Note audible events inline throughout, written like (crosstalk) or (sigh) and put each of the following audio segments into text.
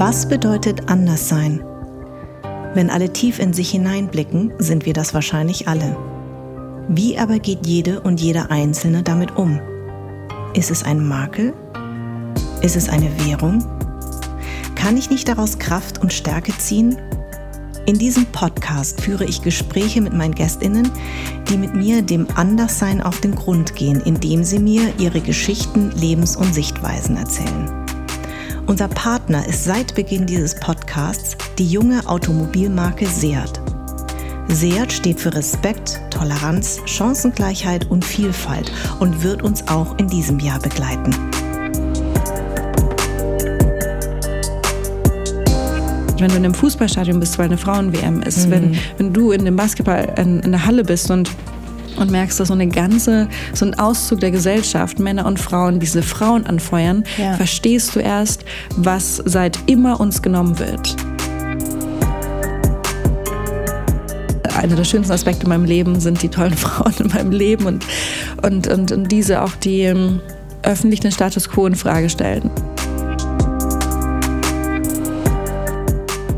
Was bedeutet anders sein? Wenn alle tief in sich hineinblicken, sind wir das wahrscheinlich alle. Wie aber geht jede und jeder Einzelne damit um? Ist es ein Makel? Ist es eine Währung? Kann ich nicht daraus Kraft und Stärke ziehen? In diesem Podcast führe ich Gespräche mit meinen Gästinnen, die mit mir dem Anderssein auf den Grund gehen, indem sie mir ihre Geschichten, Lebens- und Sichtweisen erzählen. Unser Partner ist seit Beginn dieses Podcasts die junge Automobilmarke Seat. Seat steht für Respekt, Toleranz, Chancengleichheit und Vielfalt und wird uns auch in diesem Jahr begleiten. wenn du in einem Fußballstadion bist, weil eine Frauen-WM ist, mhm. wenn, wenn du in dem Basketball in, in der Halle bist und und merkst, dass so eine ganze, so ein Auszug der Gesellschaft, Männer und Frauen, diese Frauen anfeuern, ja. verstehst du erst, was seit immer uns genommen wird. Einer der schönsten Aspekte in meinem Leben sind die tollen (laughs) Frauen in meinem Leben und, und, und, und diese auch, die ähm, öffentlich den Status quo in Frage stellen.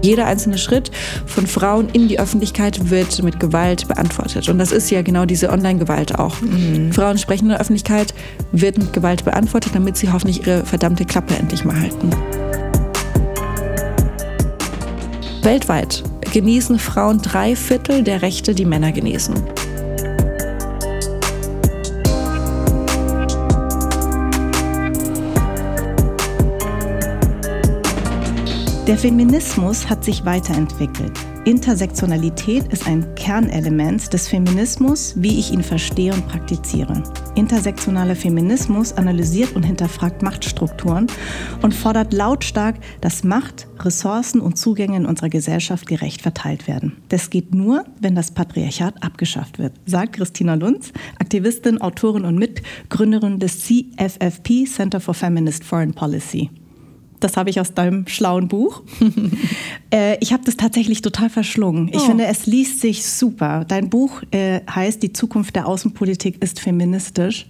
Jeder einzelne Schritt von Frauen in die Öffentlichkeit wird mit Gewalt beantwortet. Und das ist ja genau diese Online-Gewalt auch. Mhm. Frauen sprechen in der Öffentlichkeit, wird mit Gewalt beantwortet, damit sie hoffentlich ihre verdammte Klappe endlich mal halten. Weltweit genießen Frauen drei Viertel der Rechte, die Männer genießen. Der Feminismus hat sich weiterentwickelt. Intersektionalität ist ein Kernelement des Feminismus, wie ich ihn verstehe und praktiziere. Intersektionaler Feminismus analysiert und hinterfragt Machtstrukturen und fordert lautstark, dass Macht, Ressourcen und Zugänge in unserer Gesellschaft gerecht verteilt werden. Das geht nur, wenn das Patriarchat abgeschafft wird, sagt Christina Lunz, Aktivistin, Autorin und Mitgründerin des CFFP, Center for Feminist Foreign Policy. Das habe ich aus deinem schlauen Buch. (laughs) äh, ich habe das tatsächlich total verschlungen. Ich oh. finde, es liest sich super. Dein Buch äh, heißt Die Zukunft der Außenpolitik ist feministisch.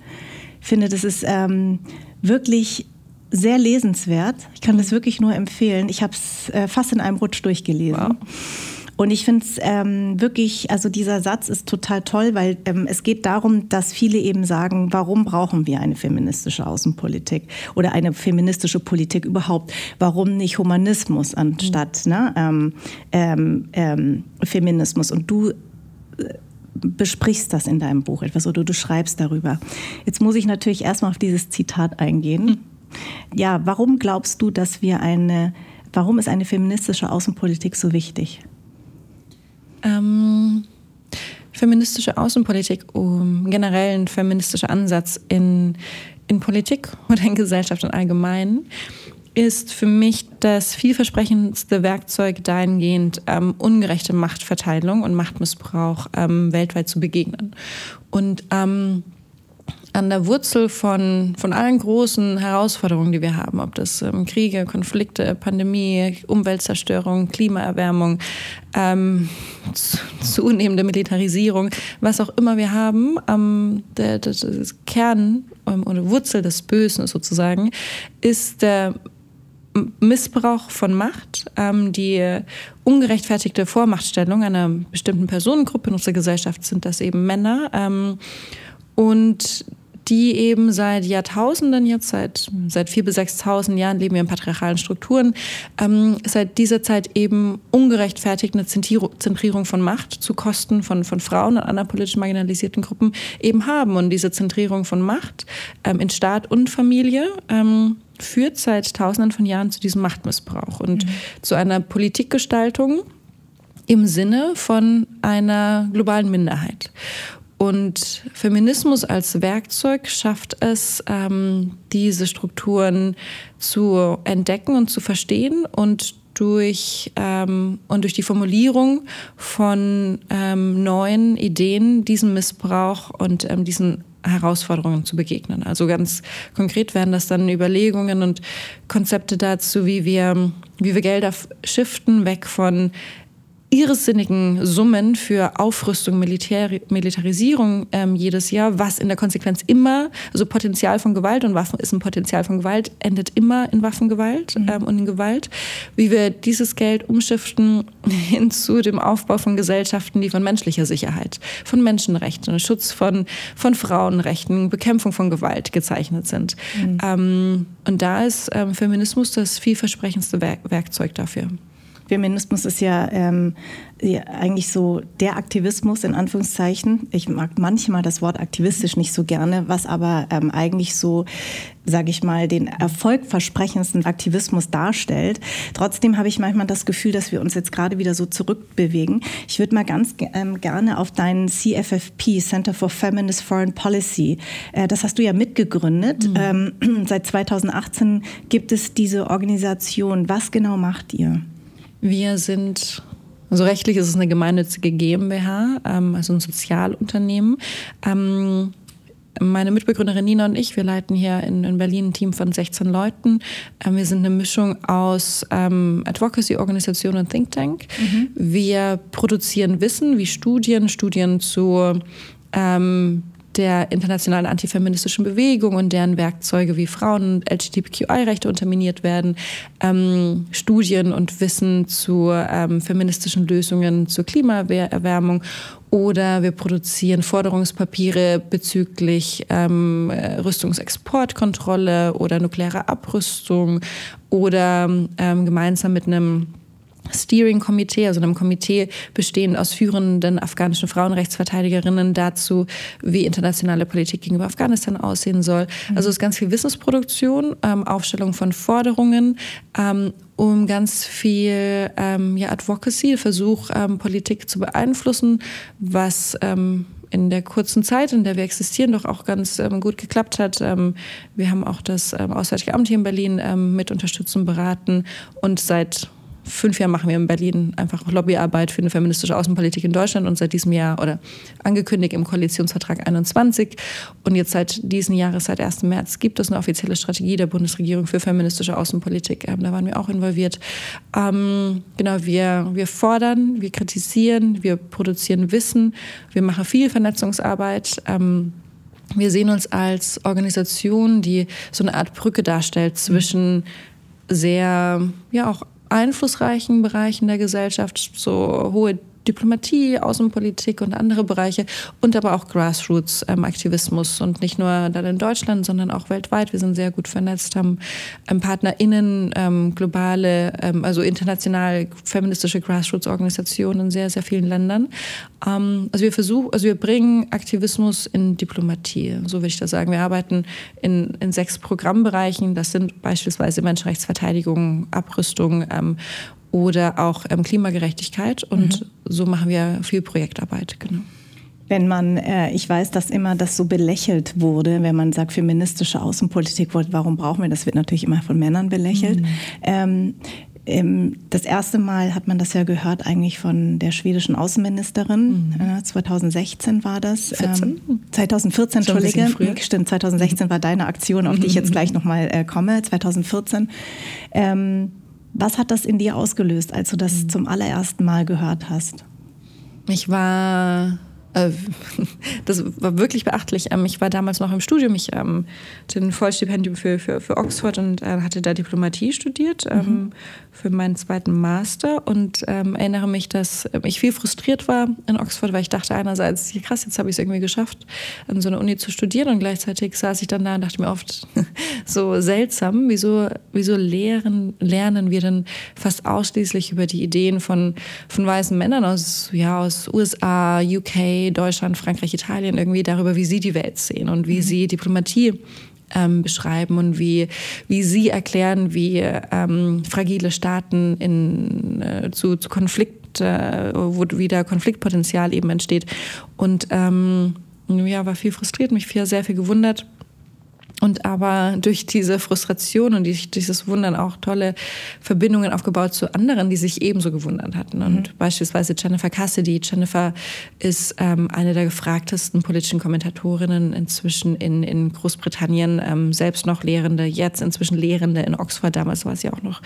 Ich finde, das ist ähm, wirklich sehr lesenswert. Ich kann das wirklich nur empfehlen. Ich habe es äh, fast in einem Rutsch durchgelesen. Wow. Und ich finde es ähm, wirklich, also dieser Satz ist total toll, weil ähm, es geht darum, dass viele eben sagen, warum brauchen wir eine feministische Außenpolitik oder eine feministische Politik überhaupt? Warum nicht Humanismus anstatt mhm. ne, ähm, ähm, ähm, Feminismus? Und du äh, besprichst das in deinem Buch etwas oder du schreibst darüber. Jetzt muss ich natürlich erstmal auf dieses Zitat eingehen. Mhm. Ja, warum glaubst du, dass wir eine, warum ist eine feministische Außenpolitik so wichtig? Ähm, feministische Außenpolitik, um generell ein feministischer Ansatz in, in Politik oder in Gesellschaft im Allgemeinen ist für mich das vielversprechendste Werkzeug dahingehend, ähm, ungerechte Machtverteilung und Machtmissbrauch ähm, weltweit zu begegnen. Und ähm, an der Wurzel von, von allen großen Herausforderungen, die wir haben, ob das ähm, Kriege, Konflikte, Pandemie, Umweltzerstörung, Klimaerwärmung, ähm, zunehmende Militarisierung, was auch immer wir haben, ähm, der, der, der Kern ähm, oder Wurzel des Bösen sozusagen, ist der Missbrauch von Macht, ähm, die ungerechtfertigte Vormachtstellung einer bestimmten Personengruppe in unserer Gesellschaft sind das eben Männer. Ähm, und die eben seit Jahrtausenden, jetzt seit, seit 4.000 bis 6.000 Jahren leben wir in patriarchalen Strukturen, ähm, seit dieser Zeit eben ungerechtfertigt eine Zentrierung von Macht zu Kosten von, von Frauen und anderen politisch marginalisierten Gruppen eben haben. Und diese Zentrierung von Macht ähm, in Staat und Familie ähm, führt seit Tausenden von Jahren zu diesem Machtmissbrauch und mhm. zu einer Politikgestaltung, im Sinne von einer globalen Minderheit. Und Feminismus als Werkzeug schafft es, ähm, diese Strukturen zu entdecken und zu verstehen und durch, ähm, und durch die Formulierung von ähm, neuen Ideen diesem Missbrauch und ähm, diesen Herausforderungen zu begegnen. Also ganz konkret werden das dann Überlegungen und Konzepte dazu, wie wir, wie wir Gelder shiften weg von irrsinnigen Summen für Aufrüstung, Militär, Militarisierung ähm, jedes Jahr, was in der Konsequenz immer, also Potenzial von Gewalt und Waffen ist ein Potenzial von Gewalt, endet immer in Waffengewalt mhm. ähm, und in Gewalt. Wie wir dieses Geld umschiften (laughs) hin zu dem Aufbau von Gesellschaften, die von menschlicher Sicherheit, von Menschenrechten, Schutz von, von Frauenrechten, Bekämpfung von Gewalt gezeichnet sind. Mhm. Ähm, und da ist ähm, Feminismus das vielversprechendste Werk Werkzeug dafür. Feminismus ist ja, ähm, ja, eigentlich so der Aktivismus in Anführungszeichen. Ich mag manchmal das Wort aktivistisch nicht so gerne, was aber ähm, eigentlich so, sage ich mal, den erfolgversprechendsten Aktivismus darstellt. Trotzdem habe ich manchmal das Gefühl, dass wir uns jetzt gerade wieder so zurückbewegen. Ich würde mal ganz ähm, gerne auf deinen CFFP, Center for Feminist Foreign Policy, äh, das hast du ja mitgegründet. Mhm. Ähm, (clears throat) seit 2018 gibt es diese Organisation. Was genau macht ihr? Wir sind, also rechtlich ist es eine gemeinnützige GmbH, ähm, also ein Sozialunternehmen. Ähm, meine Mitbegründerin Nina und ich, wir leiten hier in, in Berlin ein Team von 16 Leuten. Ähm, wir sind eine Mischung aus ähm, Advocacy-Organisation und Think Tank. Mhm. Wir produzieren Wissen wie Studien, Studien zu ähm, der internationalen antifeministischen Bewegung und deren Werkzeuge wie Frauen- und LGBTQI-Rechte unterminiert werden, ähm, Studien und Wissen zu ähm, feministischen Lösungen zur Klimaerwärmung oder wir produzieren Forderungspapiere bezüglich ähm, Rüstungsexportkontrolle oder nuklearer Abrüstung oder ähm, gemeinsam mit einem Steering-Komitee, also einem Komitee bestehend aus führenden afghanischen Frauenrechtsverteidigerinnen dazu, wie internationale Politik gegenüber Afghanistan aussehen soll. Mhm. Also es ist ganz viel Wissensproduktion, ähm, Aufstellung von Forderungen, ähm, um ganz viel ähm, ja, Advocacy, Versuch, ähm, Politik zu beeinflussen, was ähm, in der kurzen Zeit, in der wir existieren, doch auch ganz ähm, gut geklappt hat. Ähm, wir haben auch das ähm, Auswärtige Amt hier in Berlin ähm, mit unterstützt und beraten und seit fünf Jahren machen wir in Berlin einfach Lobbyarbeit für eine feministische Außenpolitik in Deutschland und seit diesem Jahr oder angekündigt im Koalitionsvertrag 21 und jetzt seit diesem Jahres, seit 1. März, gibt es eine offizielle Strategie der Bundesregierung für feministische Außenpolitik. Ähm, da waren wir auch involviert. Ähm, genau, wir, wir fordern, wir kritisieren, wir produzieren Wissen, wir machen viel Vernetzungsarbeit. Ähm, wir sehen uns als Organisation, die so eine Art Brücke darstellt zwischen sehr, ja auch einflussreichen Bereichen der Gesellschaft, so hohe Diplomatie, Außenpolitik und andere Bereiche und aber auch Grassroots-Aktivismus und nicht nur dann in Deutschland, sondern auch weltweit. Wir sind sehr gut vernetzt, haben ähm, PartnerInnen, ähm, globale, ähm, also international feministische Grassroots-Organisationen in sehr, sehr vielen Ländern. Ähm, also wir versuchen, also wir bringen Aktivismus in Diplomatie, so würde ich das sagen. Wir arbeiten in, in sechs Programmbereichen. Das sind beispielsweise Menschenrechtsverteidigung, Abrüstung ähm, oder auch ähm, Klimagerechtigkeit. Und mhm. so machen wir viel Projektarbeit, genau. Wenn man, äh, ich weiß, dass immer das so belächelt wurde, wenn man sagt, feministische Außenpolitik, warum brauchen wir das? Wird natürlich immer von Männern belächelt. Mhm. Ähm, ähm, das erste Mal hat man das ja gehört eigentlich von der schwedischen Außenministerin. Mhm. 2016 war das. 14? Ähm, 2014, Entschuldige. Stimmt, 2016 war deine Aktion, auf die ich jetzt gleich nochmal äh, komme. 2014. Ähm, was hat das in dir ausgelöst, als du das mhm. zum allerersten Mal gehört hast? Ich war das war wirklich beachtlich. Ähm, ich war damals noch im Studium. Ich ähm, hatte ein Vollstipendium für, für, für Oxford und äh, hatte da Diplomatie studiert ähm, mhm. für meinen zweiten Master und erinnere mich, dass ich viel frustriert war in Oxford, weil ich dachte einerseits, krass, jetzt habe ich es irgendwie geschafft, an so einer Uni zu studieren und gleichzeitig saß ich dann da und dachte mir oft, (laughs) so seltsam, wieso, wieso lehren, lernen wir denn fast ausschließlich über die Ideen von, von weißen Männern aus, ja, aus USA, UK, Deutschland, Frankreich, Italien irgendwie darüber, wie sie die Welt sehen und wie mhm. sie Diplomatie ähm, beschreiben und wie, wie sie erklären, wie ähm, fragile Staaten in, äh, zu, zu Konflikt, äh, wo wieder Konfliktpotenzial eben entsteht. Und ähm, ja, war viel frustriert, mich viel, sehr viel gewundert und aber durch diese Frustration und dieses Wundern auch tolle Verbindungen aufgebaut zu anderen, die sich ebenso gewundert hatten. Und mhm. beispielsweise Jennifer Cassidy. Jennifer ist ähm, eine der gefragtesten politischen Kommentatorinnen inzwischen in, in Großbritannien, ähm, selbst noch Lehrende, jetzt inzwischen Lehrende in Oxford. Damals war sie auch noch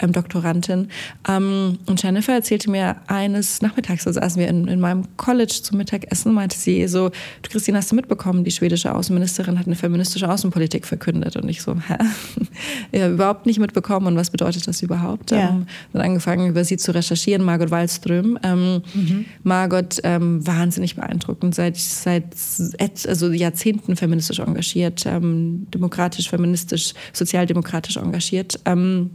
ähm, Doktorandin. Ähm, und Jennifer erzählte mir eines Nachmittags, da saßen wir in, in meinem College zum Mittagessen, meinte sie so, du Christine, hast du mitbekommen, die schwedische Außenministerin hat eine feministische Außenpolitik Außenpolitik verkündet. Und ich so, hä? (laughs) ja, überhaupt nicht mitbekommen. Und was bedeutet das überhaupt? Ja. Ähm, dann angefangen, über sie zu recherchieren, Margot Wallström. Ähm, mhm. Margot, ähm, wahnsinnig beeindruckend, seit, seit also Jahrzehnten feministisch engagiert, ähm, demokratisch, feministisch, sozialdemokratisch engagiert. Ähm,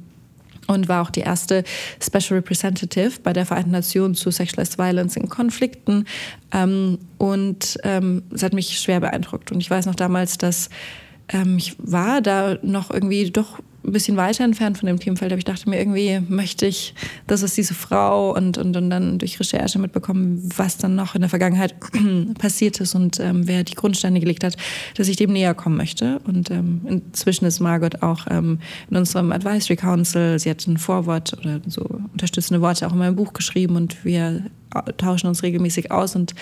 und war auch die erste Special Representative bei der Vereinten Nationen zu Sexualized Violence in Konflikten. Ähm, und ähm, es hat mich schwer beeindruckt. Und ich weiß noch damals, dass ähm, ich war da noch irgendwie doch ein bisschen weiter entfernt von dem Themenfeld, aber ich dachte mir, irgendwie möchte ich, dass es diese Frau und, und, und dann durch Recherche mitbekommen, was dann noch in der Vergangenheit (clears throat) passiert ist und ähm, wer die Grundsteine gelegt hat, dass ich dem näher kommen möchte. Und ähm, inzwischen ist Margot auch ähm, in unserem Advisory Council, sie hat ein Vorwort oder so unterstützende Worte auch in meinem Buch geschrieben und wir tauschen uns regelmäßig aus. Und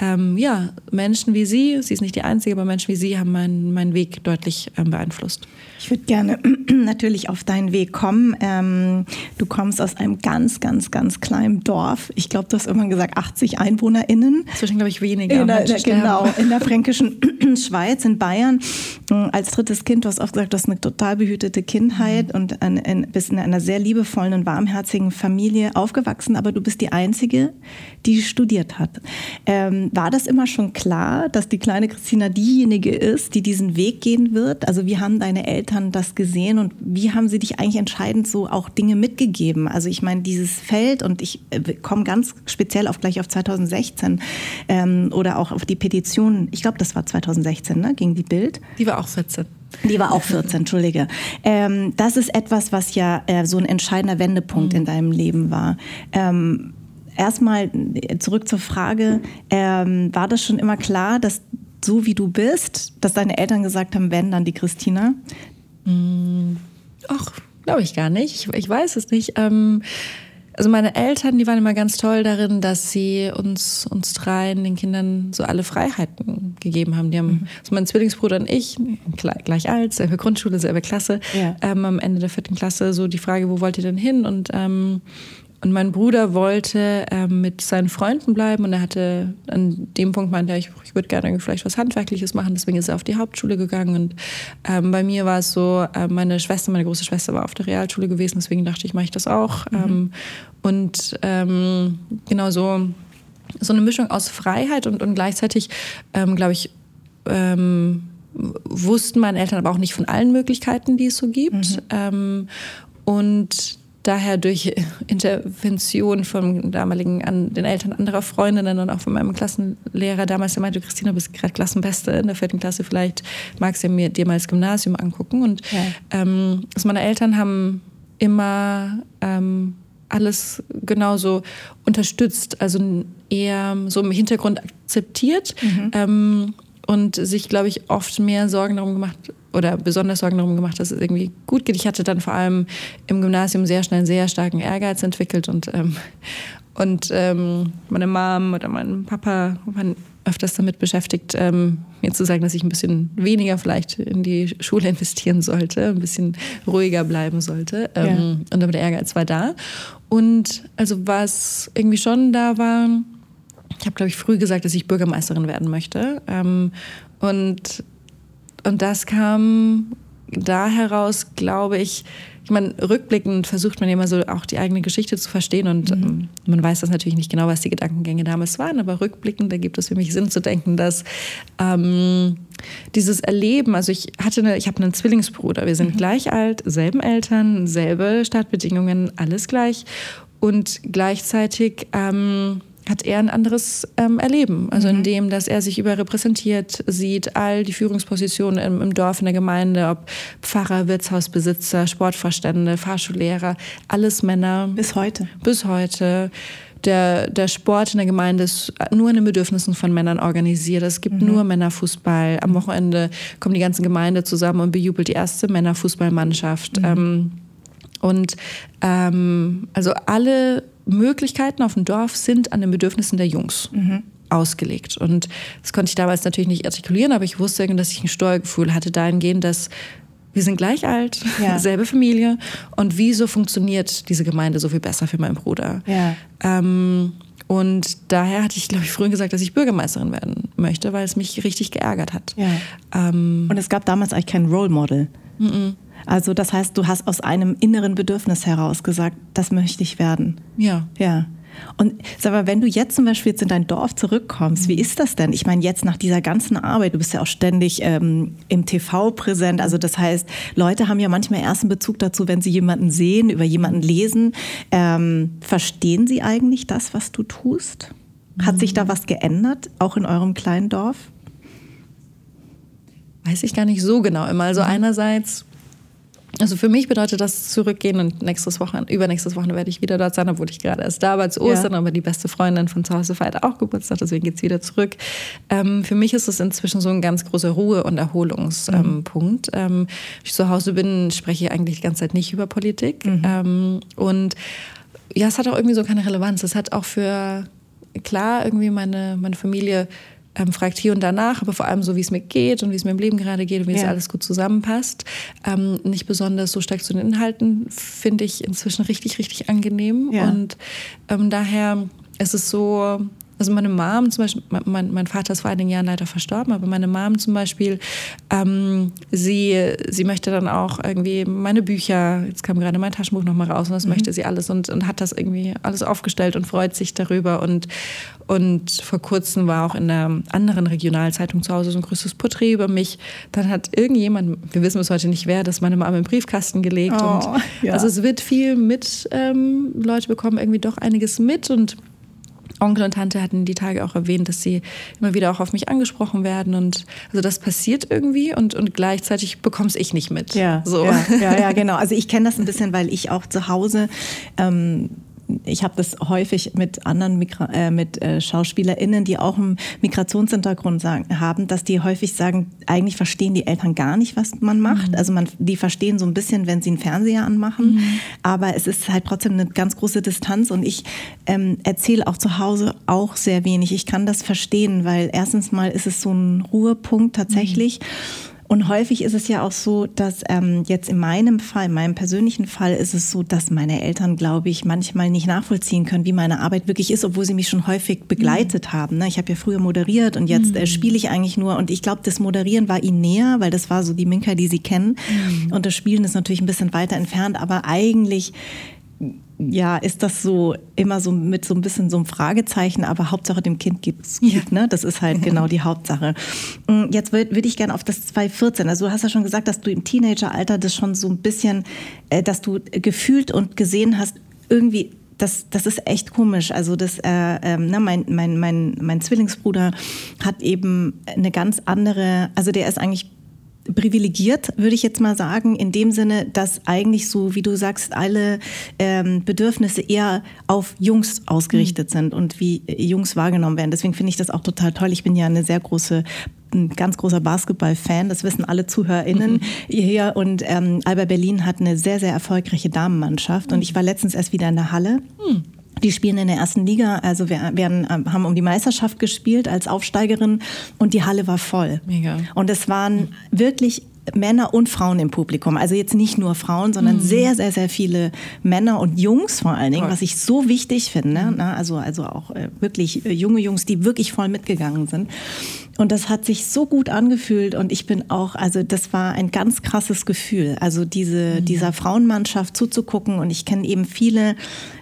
ähm, ja, Menschen wie Sie, sie ist nicht die Einzige, aber Menschen wie Sie haben meinen, meinen Weg deutlich ähm, beeinflusst. Ich würde gerne (clears throat) natürlich auf deinen Weg kommen. Ähm, du kommst aus einem ganz, ganz, ganz kleinen Dorf. Ich glaube, du hast irgendwann gesagt 80 EinwohnerInnen. Zwischen, glaube ich, weniger. In der, genau, in der (laughs) fränkischen (clears throat) Schweiz, in Bayern. Ähm, als drittes Kind, du hast oft gesagt, du hast eine total behütete Kindheit mhm. und ein, ein, bist in einer sehr liebevollen und warmherzigen Familie aufgewachsen, aber du bist die Einzige, die studiert hat. Ähm, war das immer schon klar, dass die kleine Christina diejenige ist, die diesen Weg gehen wird? Also wie haben deine Eltern das gesehen und wie haben sie dich eigentlich entscheidend so auch Dinge mitgegeben? Also ich meine, dieses Feld und ich äh, komme ganz speziell auf gleich auf 2016 ähm, oder auch auf die Petition, ich glaube, das war 2016, ne, gegen die Bild. Die war auch 14. Die war auch 14, entschuldige. Ähm, das ist etwas, was ja äh, so ein entscheidender Wendepunkt mhm. in deinem Leben war. Ähm, erstmal zurück zur Frage, ähm, war das schon immer klar, dass so wie du bist, dass deine Eltern gesagt haben, wenn, dann die Christina? Mm, ach, glaube ich gar nicht. Ich, ich weiß es nicht. Ähm, also meine Eltern, die waren immer ganz toll darin, dass sie uns, uns dreien, den Kindern so alle Freiheiten gegeben haben. Die haben, mhm. also mein Zwillingsbruder und ich, gleich, gleich alt, selbe Grundschule, selbe Klasse, ja. ähm, am Ende der vierten Klasse so die Frage, wo wollt ihr denn hin? Und ähm, und mein Bruder wollte ähm, mit seinen Freunden bleiben und er hatte an dem Punkt meinte er, ich, ich würde gerne vielleicht was Handwerkliches machen, deswegen ist er auf die Hauptschule gegangen. Und ähm, bei mir war es so, äh, meine Schwester, meine große Schwester war auf der Realschule gewesen, deswegen dachte ich, mache ich das auch. Mhm. Ähm, und ähm, genau so, so eine Mischung aus Freiheit und, und gleichzeitig, ähm, glaube ich, ähm, wussten meine Eltern aber auch nicht von allen Möglichkeiten, die es so gibt. Mhm. und daher durch Intervention von damaligen an den Eltern anderer Freundinnen und auch von meinem Klassenlehrer damals, der meinte, Christina, du bist gerade Klassenbeste in der vierten Klasse, vielleicht magst du mir, dir mal das Gymnasium angucken. Und ja. ähm, also meine Eltern haben immer ähm, alles genauso unterstützt, also eher so im Hintergrund akzeptiert mhm. ähm, und sich, glaube ich, oft mehr Sorgen darum gemacht oder besonders Sorgen darum gemacht, dass es irgendwie gut geht. Ich hatte dann vor allem im Gymnasium sehr schnell einen sehr starken Ehrgeiz entwickelt und, ähm, und ähm, meine Mom oder mein Papa waren öfters damit beschäftigt, ähm, mir zu sagen, dass ich ein bisschen weniger vielleicht in die Schule investieren sollte, ein bisschen ruhiger bleiben sollte. Ähm, ja. Und aber der Ehrgeiz war da. Und also was irgendwie schon da war, ich habe, glaube ich, früh gesagt, dass ich Bürgermeisterin werden möchte. Ähm, und und das kam da heraus, glaube ich, ich meine, rückblickend versucht man immer so auch die eigene Geschichte zu verstehen und mhm. ähm, man weiß das natürlich nicht genau, was die Gedankengänge damals waren, aber rückblickend ergibt es für mich Sinn zu denken, dass ähm, dieses Erleben, also ich hatte eine, ich habe einen Zwillingsbruder, wir sind mhm. gleich alt, selben Eltern, selbe Startbedingungen, alles gleich und gleichzeitig ähm, hat er ein anderes ähm, Erleben. Also mhm. in dem, dass er sich überrepräsentiert sieht, all die Führungspositionen im, im, Dorf, in der Gemeinde, ob Pfarrer, Wirtshausbesitzer, Sportvorstände, Fahrschullehrer, alles Männer. Bis heute. Bis heute. der, der Sport in der Gemeinde ist nur an den Bedürfnissen von Männern organisiert. Es gibt mhm. nur Männerfußball. Am Wochenende kommt die ganze Gemeinde zusammen und bejubelt die erste Männerfußballmannschaft. Mhm. Ähm, und ähm, also alle Möglichkeiten auf dem Dorf sind an den Bedürfnissen der Jungs. Mhm ausgelegt. Und das konnte ich damals natürlich nicht artikulieren, aber ich wusste, dass ich ein Steuergefühl hatte dahingehend, dass wir sind gleich alt, ja. (laughs) selbe Familie. Und wieso funktioniert diese Gemeinde so viel besser für meinen Bruder? Ja. Ähm, und daher hatte ich, glaube ich, früher gesagt, dass ich Bürgermeisterin werden möchte, weil es mich richtig geärgert hat. Ja. Ähm, und es gab damals eigentlich kein Role Model. Mm -mm. Also das heißt, du hast aus einem inneren Bedürfnis heraus gesagt, das möchte ich werden. Ja. Ja. Und sag mal, wenn du jetzt zum Beispiel jetzt in dein Dorf zurückkommst, wie mhm. ist das denn? Ich meine, jetzt nach dieser ganzen Arbeit, du bist ja auch ständig ähm, im TV präsent. Also das heißt, Leute haben ja manchmal ersten Bezug dazu, wenn sie jemanden sehen, über jemanden lesen. Ähm, verstehen sie eigentlich das, was du tust? Hat sich da mhm. was geändert, auch in eurem kleinen Dorf? Weiß ich gar nicht so genau immer. Also mhm. einerseits also für mich bedeutet das zurückgehen und nächstes Wochenende, übernächstes Wochenende werde ich wieder dort sein, obwohl ich gerade erst da war zu Ostern, ja. aber die beste Freundin von zu Hause feiert auch Geburtstag, deswegen geht es wieder zurück. Ähm, für mich ist es inzwischen so ein ganz großer Ruhe- und Erholungspunkt. Mhm. Ähm, ich zu Hause bin, spreche ich eigentlich die ganze Zeit nicht über Politik. Mhm. Ähm, und ja, es hat auch irgendwie so keine Relevanz. Es hat auch für, klar, irgendwie meine, meine Familie ähm, fragt hier und danach, aber vor allem so, wie es mir geht und wie es mir im Leben gerade geht und wie ja. es alles gut zusammenpasst. Ähm, nicht besonders so stark zu den Inhalten, finde ich inzwischen richtig, richtig angenehm. Ja. Und ähm, daher ist es so, also meine Mom zum Beispiel, mein, mein, Vater ist vor einigen Jahren leider verstorben, aber meine Mom zum Beispiel, ähm, sie, sie möchte dann auch irgendwie meine Bücher, jetzt kam gerade mein Taschenbuch nochmal raus und das mhm. möchte sie alles und, und hat das irgendwie alles aufgestellt und freut sich darüber und, und vor kurzem war auch in einer anderen Regionalzeitung zu Hause so ein größeres Porträt über mich. Dann hat irgendjemand, wir wissen bis heute nicht wer, das meine Mom im Briefkasten gelegt. Oh, und ja. Also es wird viel mit, ähm, Leute bekommen irgendwie doch einiges mit und Onkel und Tante hatten die Tage auch erwähnt, dass sie immer wieder auch auf mich angesprochen werden und also das passiert irgendwie und, und gleichzeitig bekomme ich nicht mit. Ja, so. ja, ja, ja (laughs) genau. Also ich kenne das ein bisschen, weil ich auch zu Hause ähm, ich habe das häufig mit anderen Migra äh, mit äh, SchauspielerInnen, die auch einen Migrationshintergrund sagen, haben, dass die häufig sagen, eigentlich verstehen die Eltern gar nicht, was man macht. Mhm. Also man, die verstehen so ein bisschen, wenn sie einen Fernseher anmachen, mhm. aber es ist halt trotzdem eine ganz große Distanz und ich ähm, erzähle auch zu Hause auch sehr wenig. Ich kann das verstehen, weil erstens mal ist es so ein Ruhepunkt tatsächlich. Mhm. Und häufig ist es ja auch so, dass ähm, jetzt in meinem Fall, in meinem persönlichen Fall ist es so, dass meine Eltern, glaube ich, manchmal nicht nachvollziehen können, wie meine Arbeit wirklich ist, obwohl sie mich schon häufig begleitet mhm. haben. Ne? Ich habe ja früher moderiert und jetzt äh, mhm. spiele ich eigentlich nur. Und ich glaube, das Moderieren war ihnen näher, weil das war so die Minka, die sie kennen. Mhm. Und das Spielen ist natürlich ein bisschen weiter entfernt, aber eigentlich ja, ist das so immer so mit so ein bisschen so einem Fragezeichen, aber Hauptsache dem Kind gibt's gut, ja. ne? Das ist halt genau die Hauptsache. Mm, jetzt würde würd ich gerne auf das 2014. Also du hast ja schon gesagt, dass du im Teenageralter das schon so ein bisschen, äh, dass du gefühlt und gesehen hast, irgendwie das, das ist echt komisch. Also das, äh, äh, ne, mein, mein, mein, mein Zwillingsbruder hat eben eine ganz andere, also der ist eigentlich privilegiert, würde ich jetzt mal sagen, in dem Sinne, dass eigentlich so, wie du sagst, alle ähm, Bedürfnisse eher auf Jungs ausgerichtet mhm. sind und wie Jungs wahrgenommen werden. Deswegen finde ich das auch total toll. Ich bin ja eine sehr große ein ganz großer Basketball-Fan, das wissen alle ZuhörerInnen mhm. hier. Und ähm, Alba Berlin hat eine sehr, sehr erfolgreiche Damenmannschaft. Und ich war letztens erst wieder in der Halle. Mhm. Die spielen in der ersten Liga, also wir, wir haben um die Meisterschaft gespielt als Aufsteigerin und die Halle war voll. Mega. Und es waren wirklich Männer und Frauen im Publikum. Also jetzt nicht nur Frauen, sondern mhm. sehr, sehr, sehr viele Männer und Jungs vor allen Dingen, Toll. was ich so wichtig finde. Mhm. Ne? Also, also auch äh, wirklich äh, junge Jungs, die wirklich voll mitgegangen sind. Und das hat sich so gut angefühlt und ich bin auch, also das war ein ganz krasses Gefühl, also diese, mhm. dieser Frauenmannschaft zuzugucken und ich kenne eben viele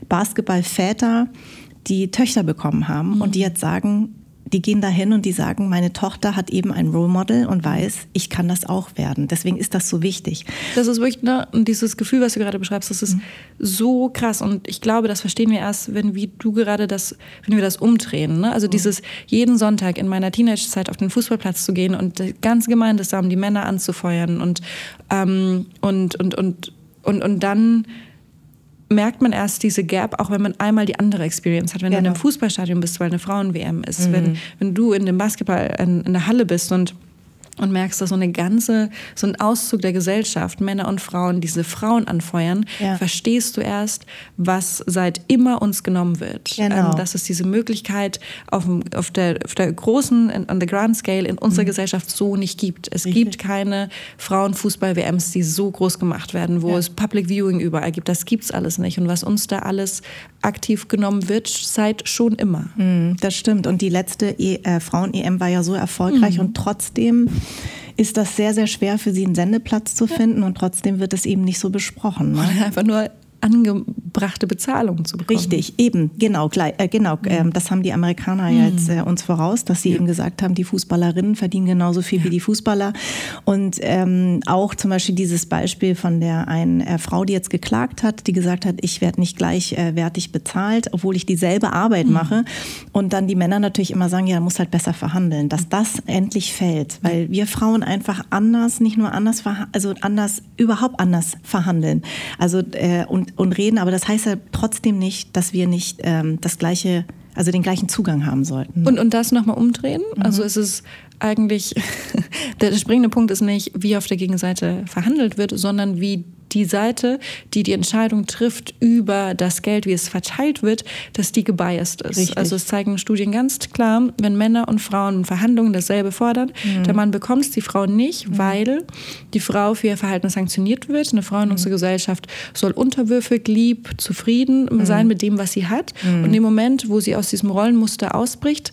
Basketballväter, die Töchter bekommen haben mhm. und die jetzt sagen, die gehen dahin und die sagen, meine Tochter hat eben ein Role Model und weiß, ich kann das auch werden. Deswegen ist das so wichtig. Das ist wirklich, ne, dieses Gefühl, was du gerade beschreibst, das ist mhm. so krass. Und ich glaube, das verstehen wir erst, wenn wie du gerade das, wenn wir das umdrehen. Ne? Also mhm. dieses jeden Sonntag in meiner Teenage-Zeit auf den Fußballplatz zu gehen und die ganze Gemeinde zusammen die Männer anzufeuern und, ähm, und, und, und, und, und dann merkt man erst diese Gap, auch wenn man einmal die andere Experience hat. Wenn genau. du in einem genau. Fußballstadion bist, weil eine Frauen-WM ist, mhm. wenn, wenn du in dem Basketball in, in der Halle bist und und merkst, dass so eine ganze, so ein Auszug der Gesellschaft, Männer und Frauen, diese Frauen anfeuern, ja. verstehst du erst, was seit immer uns genommen wird. Genau. Ähm, dass es diese Möglichkeit auf, auf, der, auf der großen, on the grand scale in unserer mhm. Gesellschaft so nicht gibt. Es Richtig. gibt keine Frauenfußball-WMs, die so groß gemacht werden, wo ja. es Public Viewing überall gibt. Das gibt's alles nicht. Und was uns da alles aktiv genommen wird, seit schon immer. Mhm, das stimmt. Und die letzte e äh, Frauen-EM war ja so erfolgreich mhm. und trotzdem ist das sehr, sehr schwer für sie einen Sendeplatz zu finden und trotzdem wird es eben nicht so besprochen. Ne? (laughs) Einfach nur angebrachte Bezahlung zu bekommen. Richtig, eben, genau, äh, genau. Mhm. Ähm, das haben die Amerikaner mhm. jetzt äh, uns voraus, dass sie ja. eben gesagt haben, die Fußballerinnen verdienen genauso viel ja. wie die Fußballer. Und ähm, auch zum Beispiel dieses Beispiel von der einen äh, Frau, die jetzt geklagt hat, die gesagt hat, ich werde nicht gleichwertig äh, bezahlt, obwohl ich dieselbe Arbeit mhm. mache. Und dann die Männer natürlich immer sagen, ja, muss halt besser verhandeln, dass das endlich fällt, weil wir Frauen einfach anders, nicht nur anders, also anders, überhaupt anders verhandeln. Also äh, und und reden, aber das heißt ja trotzdem nicht, dass wir nicht ähm, das gleiche, also den gleichen Zugang haben sollten. Und, und das nochmal umdrehen? Mhm. Also es ist eigentlich, (laughs) der springende Punkt ist nicht, wie auf der Gegenseite verhandelt wird, sondern wie die Seite, die die Entscheidung trifft über das Geld, wie es verteilt wird, dass die gebiased ist. Richtig. Also es zeigen Studien ganz klar, wenn Männer und Frauen in Verhandlungen dasselbe fordern, mhm. der Mann bekommt es, die Frau nicht, mhm. weil die Frau für ihr Verhalten sanktioniert wird. Eine Frau in mhm. unserer Gesellschaft soll unterwürfig, lieb, zufrieden mhm. sein mit dem, was sie hat. Mhm. Und im Moment, wo sie aus diesem Rollenmuster ausbricht,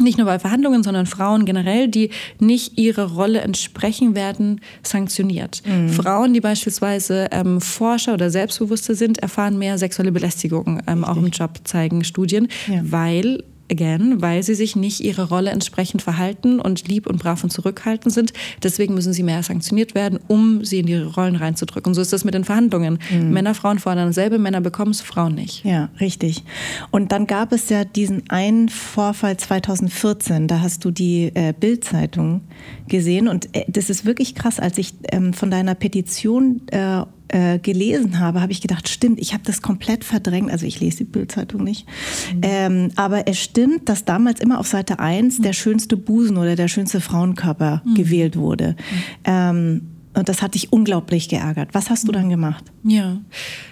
nicht nur bei Verhandlungen, sondern Frauen generell, die nicht ihrer Rolle entsprechen, werden sanktioniert. Mhm. Frauen, die beispielsweise ähm, Forscher oder Selbstbewusste sind, erfahren mehr sexuelle Belästigung, ähm, auch im Job, zeigen Studien, ja. weil again, weil sie sich nicht ihrer Rolle entsprechend verhalten und lieb und brav und zurückhaltend sind. Deswegen müssen sie mehr sanktioniert werden, um sie in ihre Rollen reinzudrücken. Und so ist das mit den Verhandlungen. Mhm. Männer, Frauen fordern dasselbe, Männer bekommen es, Frauen nicht. Ja, richtig. Und dann gab es ja diesen einen Vorfall 2014, da hast du die äh, Bild-Zeitung gesehen und äh, das ist wirklich krass, als ich ähm, von deiner Petition äh, äh, gelesen habe, habe ich gedacht, stimmt, ich habe das komplett verdrängt. Also ich lese die Bildzeitung nicht. Mhm. Ähm, aber es stimmt, dass damals immer auf Seite 1 mhm. der schönste Busen oder der schönste Frauenkörper mhm. gewählt wurde. Mhm. Ähm, und das hat dich unglaublich geärgert. Was hast du dann gemacht? Ja,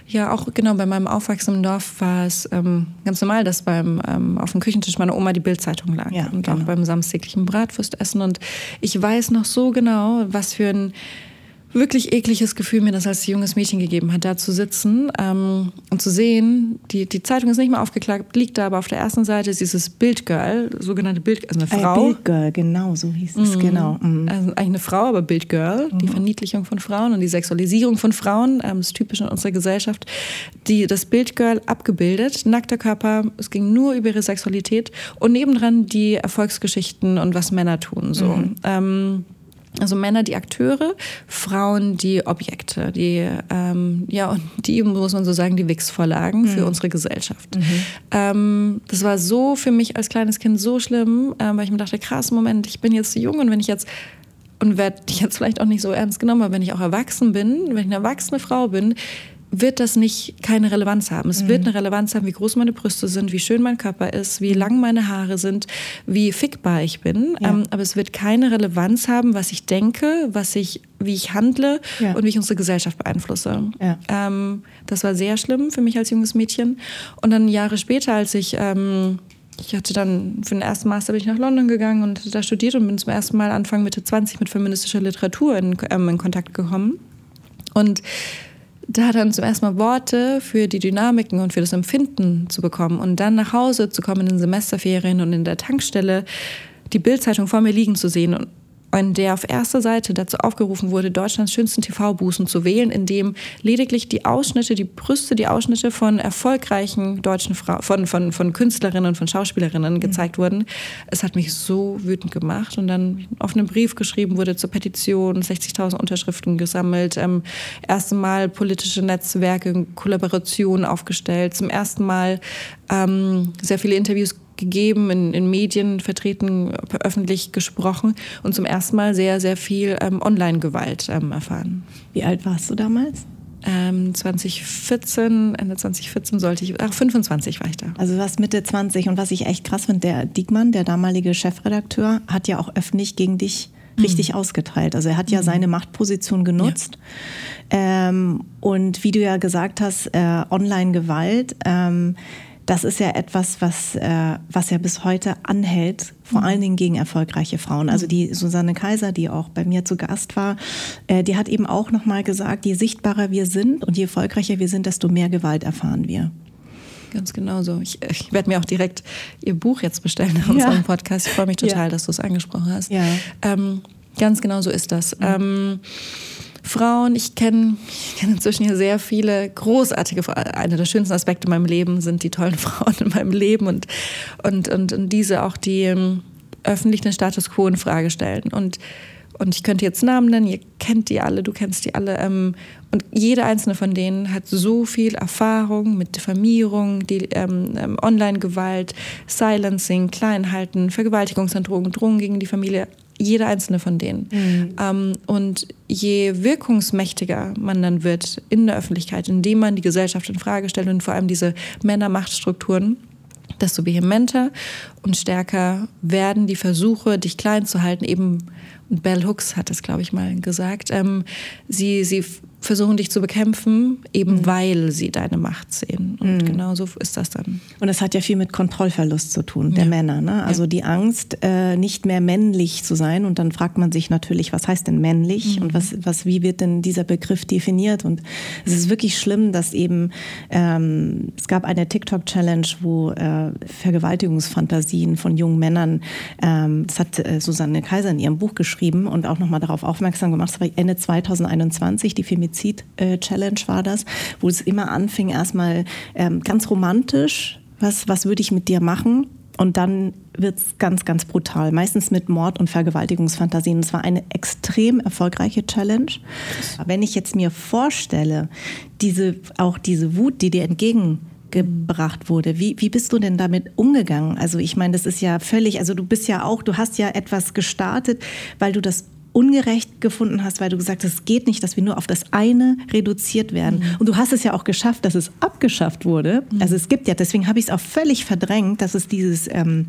ja, auch genau bei meinem Aufwachsen im Dorf war es ähm, ganz normal, dass beim ähm, auf dem Küchentisch meiner Oma die Bildzeitung lag ja, und genau. auch beim samstäglichen Bratwurstessen. Und ich weiß noch so genau, was für ein wirklich ekliges Gefühl mir das als junges Mädchen gegeben hat, da zu sitzen ähm, und zu sehen, die, die Zeitung ist nicht mehr aufgeklappt, liegt da, aber auf der ersten Seite ist dieses Bildgirl, sogenannte Bild, also eine ah Frau. Äh, Bildgirl, genau, so hieß es, mhm. genau. Mhm. Also eigentlich eine Frau, aber Bildgirl, mhm. die Verniedlichung von Frauen und die Sexualisierung von Frauen, ähm, das typisch in unserer Gesellschaft, die das Bildgirl abgebildet, nackter Körper, es ging nur über ihre Sexualität und nebendran die Erfolgsgeschichten und was Männer tun, so. Mhm. Ähm, also Männer die Akteure, Frauen die Objekte, die ähm, ja und die muss man so sagen die Wix-Vorlagen mhm. für unsere Gesellschaft. Mhm. Ähm, das war so für mich als kleines Kind so schlimm, äh, weil ich mir dachte, krass, Moment, ich bin jetzt zu jung und wenn ich jetzt und werde jetzt vielleicht auch nicht so ernst genommen, aber wenn ich auch erwachsen bin, wenn ich eine erwachsene Frau bin, wird das nicht keine Relevanz haben. Es mhm. wird eine Relevanz haben, wie groß meine Brüste sind, wie schön mein Körper ist, wie lang meine Haare sind, wie fickbar ich bin. Ja. Ähm, aber es wird keine Relevanz haben, was ich denke, was ich, wie ich handle ja. und wie ich unsere Gesellschaft beeinflusse. Ja. Ähm, das war sehr schlimm für mich als junges Mädchen. Und dann Jahre später, als ich ähm, ich hatte dann für den ersten Master bin ich nach London gegangen und da studiert und bin zum ersten Mal Anfang Mitte 20 mit feministischer Literatur in, ähm, in Kontakt gekommen. Und da dann zum ersten Mal Worte für die Dynamiken und für das Empfinden zu bekommen und dann nach Hause zu kommen in den Semesterferien und in der Tankstelle die Bildzeitung vor mir liegen zu sehen und in der auf erster Seite dazu aufgerufen wurde, Deutschlands schönsten TV-Bußen zu wählen, in dem lediglich die Ausschnitte, die Brüste, die Ausschnitte von erfolgreichen deutschen Frauen, von, von, von Künstlerinnen und von Schauspielerinnen mhm. gezeigt wurden. Es hat mich so wütend gemacht und dann auf einen Brief geschrieben wurde zur Petition, 60.000 Unterschriften gesammelt, ähm, erste Mal politische Netzwerke, Kollaborationen aufgestellt, zum ersten Mal ähm, sehr viele Interviews gegeben, in, in Medien vertreten, öffentlich gesprochen und zum ersten Mal sehr, sehr viel ähm, Online-Gewalt ähm, erfahren. Wie alt warst du damals? ähm, 2014, Ende 2014 sollte ich, ach 25 war ich da. Also was Mitte 20 und was ich echt krass finde, der Diekmann, der damalige Chefredakteur, hat ja auch öffentlich gegen dich richtig mhm. ausgeteilt. Also er hat ja mhm. seine Machtposition genutzt. Ja. Ähm, und wie du ja gesagt hast, äh, Online-Gewalt, ähm, das ist ja etwas, was, äh, was ja bis heute anhält, vor mhm. allen Dingen gegen erfolgreiche Frauen. Also die Susanne Kaiser, die auch bei mir zu Gast war, äh, die hat eben auch nochmal gesagt, je sichtbarer wir sind und je erfolgreicher wir sind, desto mehr Gewalt erfahren wir. Ganz genau so. Ich, ich werde mir auch direkt Ihr Buch jetzt bestellen nach unserem ja. Podcast. Ich freue mich total, ja. dass du es angesprochen hast. Ja. Ähm, ganz genau so ist das. Mhm. Ähm, Frauen. Ich kenne kenn inzwischen hier sehr viele großartige Frauen. Einer der schönsten Aspekte in meinem Leben sind die tollen (laughs) Frauen in meinem Leben und, und, und, und diese auch, die ähm, öffentlich den Status quo in Frage stellen. Und, und ich könnte jetzt Namen nennen, ihr kennt die alle, du kennst die alle. Ähm, und jede einzelne von denen hat so viel Erfahrung mit Diffamierung, die ähm, ähm Online-Gewalt, Silencing, Kleinhalten, Vergewaltigungsandrohungen, Drohungen gegen die Familie jeder einzelne von denen. Mhm. Ähm, und je wirkungsmächtiger man dann wird in der Öffentlichkeit, indem man die Gesellschaft in Frage stellt und vor allem diese Männermachtstrukturen, desto vehementer und stärker werden die Versuche, dich klein zu halten, eben und Bell Hooks hat es, glaube ich, mal gesagt. Ähm, sie, sie versuchen dich zu bekämpfen, eben mhm. weil sie deine Macht sehen. Und mhm. genau so ist das dann. Und es hat ja viel mit Kontrollverlust zu tun, der ja. Männer. Ne? Also ja. die Angst, äh, nicht mehr männlich zu sein. Und dann fragt man sich natürlich, was heißt denn männlich? Mhm. Und was, was, wie wird denn dieser Begriff definiert? Und es ist wirklich schlimm, dass eben, ähm, es gab eine TikTok-Challenge, wo äh, Vergewaltigungsfantasien von jungen Männern, ähm, das hat äh, Susanne Kaiser in ihrem Buch geschrieben und auch nochmal darauf aufmerksam gemacht, das war Ende 2021, die Femizid Femizid-Challenge war das, wo es immer anfing, erstmal ähm, ganz romantisch, was, was würde ich mit dir machen? Und dann wird es ganz, ganz brutal. Meistens mit Mord- und Vergewaltigungsfantasien. Es war eine extrem erfolgreiche Challenge. Wenn ich jetzt mir vorstelle, diese, auch diese Wut, die dir entgegengebracht wurde. Wie, wie bist du denn damit umgegangen? Also ich meine, das ist ja völlig, also du bist ja auch, du hast ja etwas gestartet, weil du das ungerecht gefunden hast, weil du gesagt hast, es geht nicht, dass wir nur auf das eine reduziert werden. Mhm. Und du hast es ja auch geschafft, dass es abgeschafft wurde. Mhm. Also es gibt ja, deswegen habe ich es auch völlig verdrängt, dass es dieses ähm,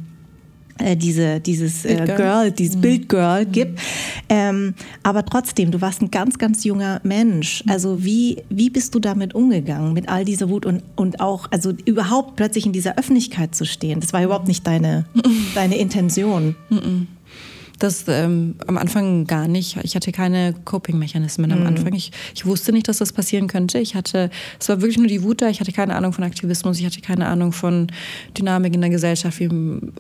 äh, diese, dieses äh, Girl, dieses mhm. Bildgirl mhm. gibt. Ähm, aber trotzdem, du warst ein ganz, ganz junger Mensch. Mhm. Also wie, wie bist du damit umgegangen, mit all dieser Wut und, und auch, also überhaupt plötzlich in dieser Öffentlichkeit zu stehen? Das war überhaupt nicht deine, deine Intention. Mhm. Das ähm, am Anfang gar nicht. Ich hatte keine Coping-Mechanismen am mhm. Anfang. Ich, ich wusste nicht, dass das passieren könnte. Ich hatte, es war wirklich nur die Wut da. Ich hatte keine Ahnung von Aktivismus. Ich hatte keine Ahnung von Dynamik in der Gesellschaft. Wie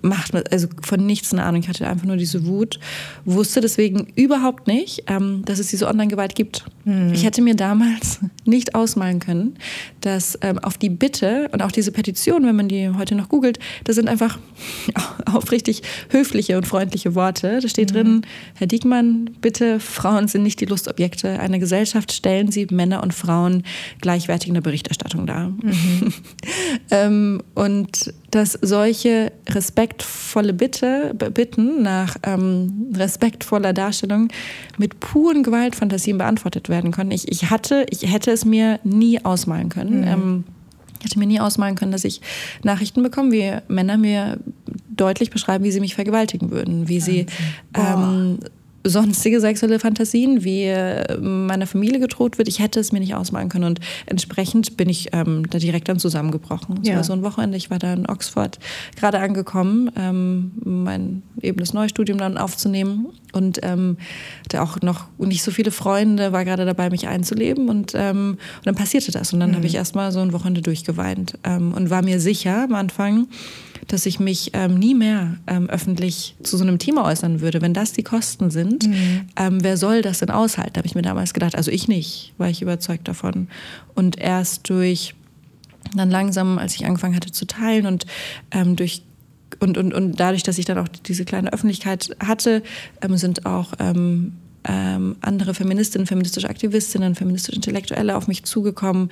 macht man, also von nichts eine Ahnung. Ich hatte einfach nur diese Wut. Wusste deswegen überhaupt nicht, ähm, dass es diese Online-Gewalt gibt. Mhm. Ich hätte mir damals (laughs) nicht ausmalen können, dass ähm, auf die Bitte und auch diese Petition, wenn man die heute noch googelt, das sind einfach (laughs) aufrichtig höfliche und freundliche Worte da steht mhm. drin, Herr Diekmann, bitte, Frauen sind nicht die Lustobjekte einer Gesellschaft, stellen Sie Männer und Frauen gleichwertig in der Berichterstattung dar. Mhm. (laughs) ähm, und dass solche respektvolle Bitte, Bitten nach ähm, respektvoller Darstellung mit puren Gewaltfantasien beantwortet werden können. Ich, ich hatte, ich hätte es mir nie ausmalen können. Mhm. Ähm, ich hätte mir nie ausmalen können, dass ich Nachrichten bekomme, wie Männer mir deutlich beschreiben, wie sie mich vergewaltigen würden, wie sie ähm, sonstige sexuelle Fantasien, wie äh, meiner Familie gedroht wird. Ich hätte es mir nicht ausmalen können und entsprechend bin ich ähm, da direkt dann zusammengebrochen. Es ja. war so ein Wochenende, ich war da in Oxford gerade angekommen, ähm, mein eben das Neustudium dann aufzunehmen und ähm, hatte auch noch nicht so viele Freunde, war gerade dabei, mich einzuleben und, ähm, und dann passierte das und dann mhm. habe ich erstmal so ein Wochenende durchgeweint ähm, und war mir sicher am Anfang, dass ich mich ähm, nie mehr ähm, öffentlich zu so einem Thema äußern würde. Wenn das die Kosten sind, mhm. ähm, wer soll das denn aushalten? Habe ich mir damals gedacht. Also ich nicht, war ich überzeugt davon. Und erst durch dann langsam, als ich angefangen hatte zu teilen und ähm, durch und, und, und dadurch, dass ich dann auch diese kleine Öffentlichkeit hatte, ähm, sind auch ähm, andere Feministinnen, feministische Aktivistinnen, feministische Intellektuelle auf mich zugekommen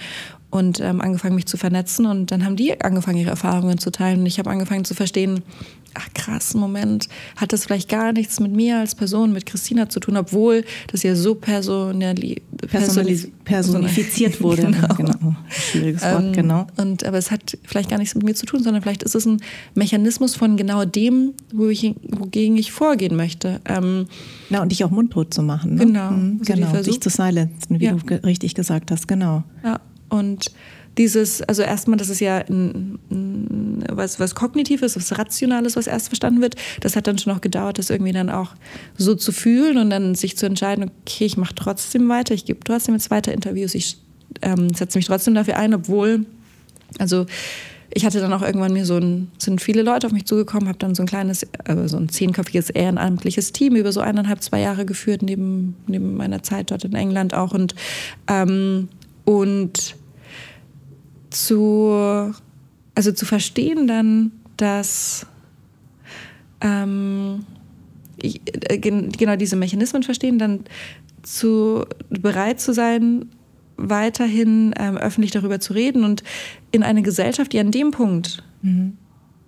und ähm, angefangen, mich zu vernetzen. Und dann haben die angefangen, ihre Erfahrungen zu teilen. Und ich habe angefangen zu verstehen, ach krass, Moment, hat das vielleicht gar nichts mit mir als Person, mit Christina zu tun, obwohl das ja so personali Personalis personifiziert wurde. (laughs) genau. genau. Schwieriges Wort, ähm, genau. Und, aber es hat vielleicht gar nichts mit mir zu tun, sondern vielleicht ist es ein Mechanismus von genau dem, wo ich, wogegen ich vorgehen möchte. Ähm, ja, und dich auch mundtot zu machen. Ne? Genau. Mhm, also genau, dich zu silenzen, wie ja. du richtig gesagt hast, genau. Ja, und dieses, also erstmal, das ist ja ein, was, was Kognitives, was Rationales, was erst verstanden wird. Das hat dann schon noch gedauert, das irgendwie dann auch so zu fühlen und dann sich zu entscheiden, okay, ich mache trotzdem weiter, ich gebe trotzdem jetzt weiter Interviews, ich ähm, setze mich trotzdem dafür ein, obwohl, also ich hatte dann auch irgendwann mir so ein, sind viele Leute auf mich zugekommen, habe dann so ein kleines, äh, so ein zehnköpfiges ehrenamtliches Team über so eineinhalb, zwei Jahre geführt, neben, neben meiner Zeit dort in England auch und, ähm, und zu, also zu verstehen dann, dass ähm, äh, genau diese Mechanismen verstehen, dann zu bereit zu sein, weiterhin ähm, öffentlich darüber zu reden und in eine Gesellschaft, die an dem Punkt mhm.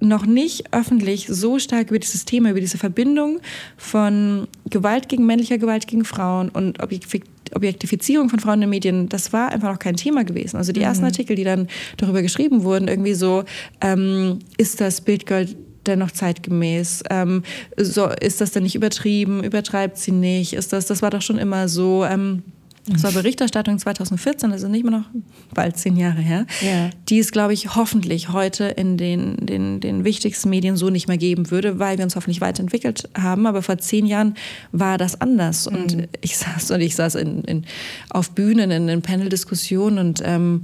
noch nicht öffentlich so stark über dieses Thema, über diese Verbindung von Gewalt gegen männlicher Gewalt gegen Frauen und Objektiv Objektifizierung von Frauen in den Medien, das war einfach noch kein Thema gewesen. Also die ersten mhm. Artikel, die dann darüber geschrieben wurden, irgendwie so, ähm, ist das Bildgirl dennoch zeitgemäß? Ähm, so, ist das denn nicht übertrieben? Übertreibt sie nicht? Ist das, das war doch schon immer so. Ähm, das war Berichterstattung 2014, also nicht mehr noch bald zehn Jahre her. Ja. Die es, glaube ich, hoffentlich heute in den, den, den wichtigsten Medien so nicht mehr geben würde, weil wir uns hoffentlich weiterentwickelt haben. Aber vor zehn Jahren war das anders. Mhm. Und ich (laughs) saß und ich saß in, in, auf Bühnen, in, in Panel-Diskussionen und ähm,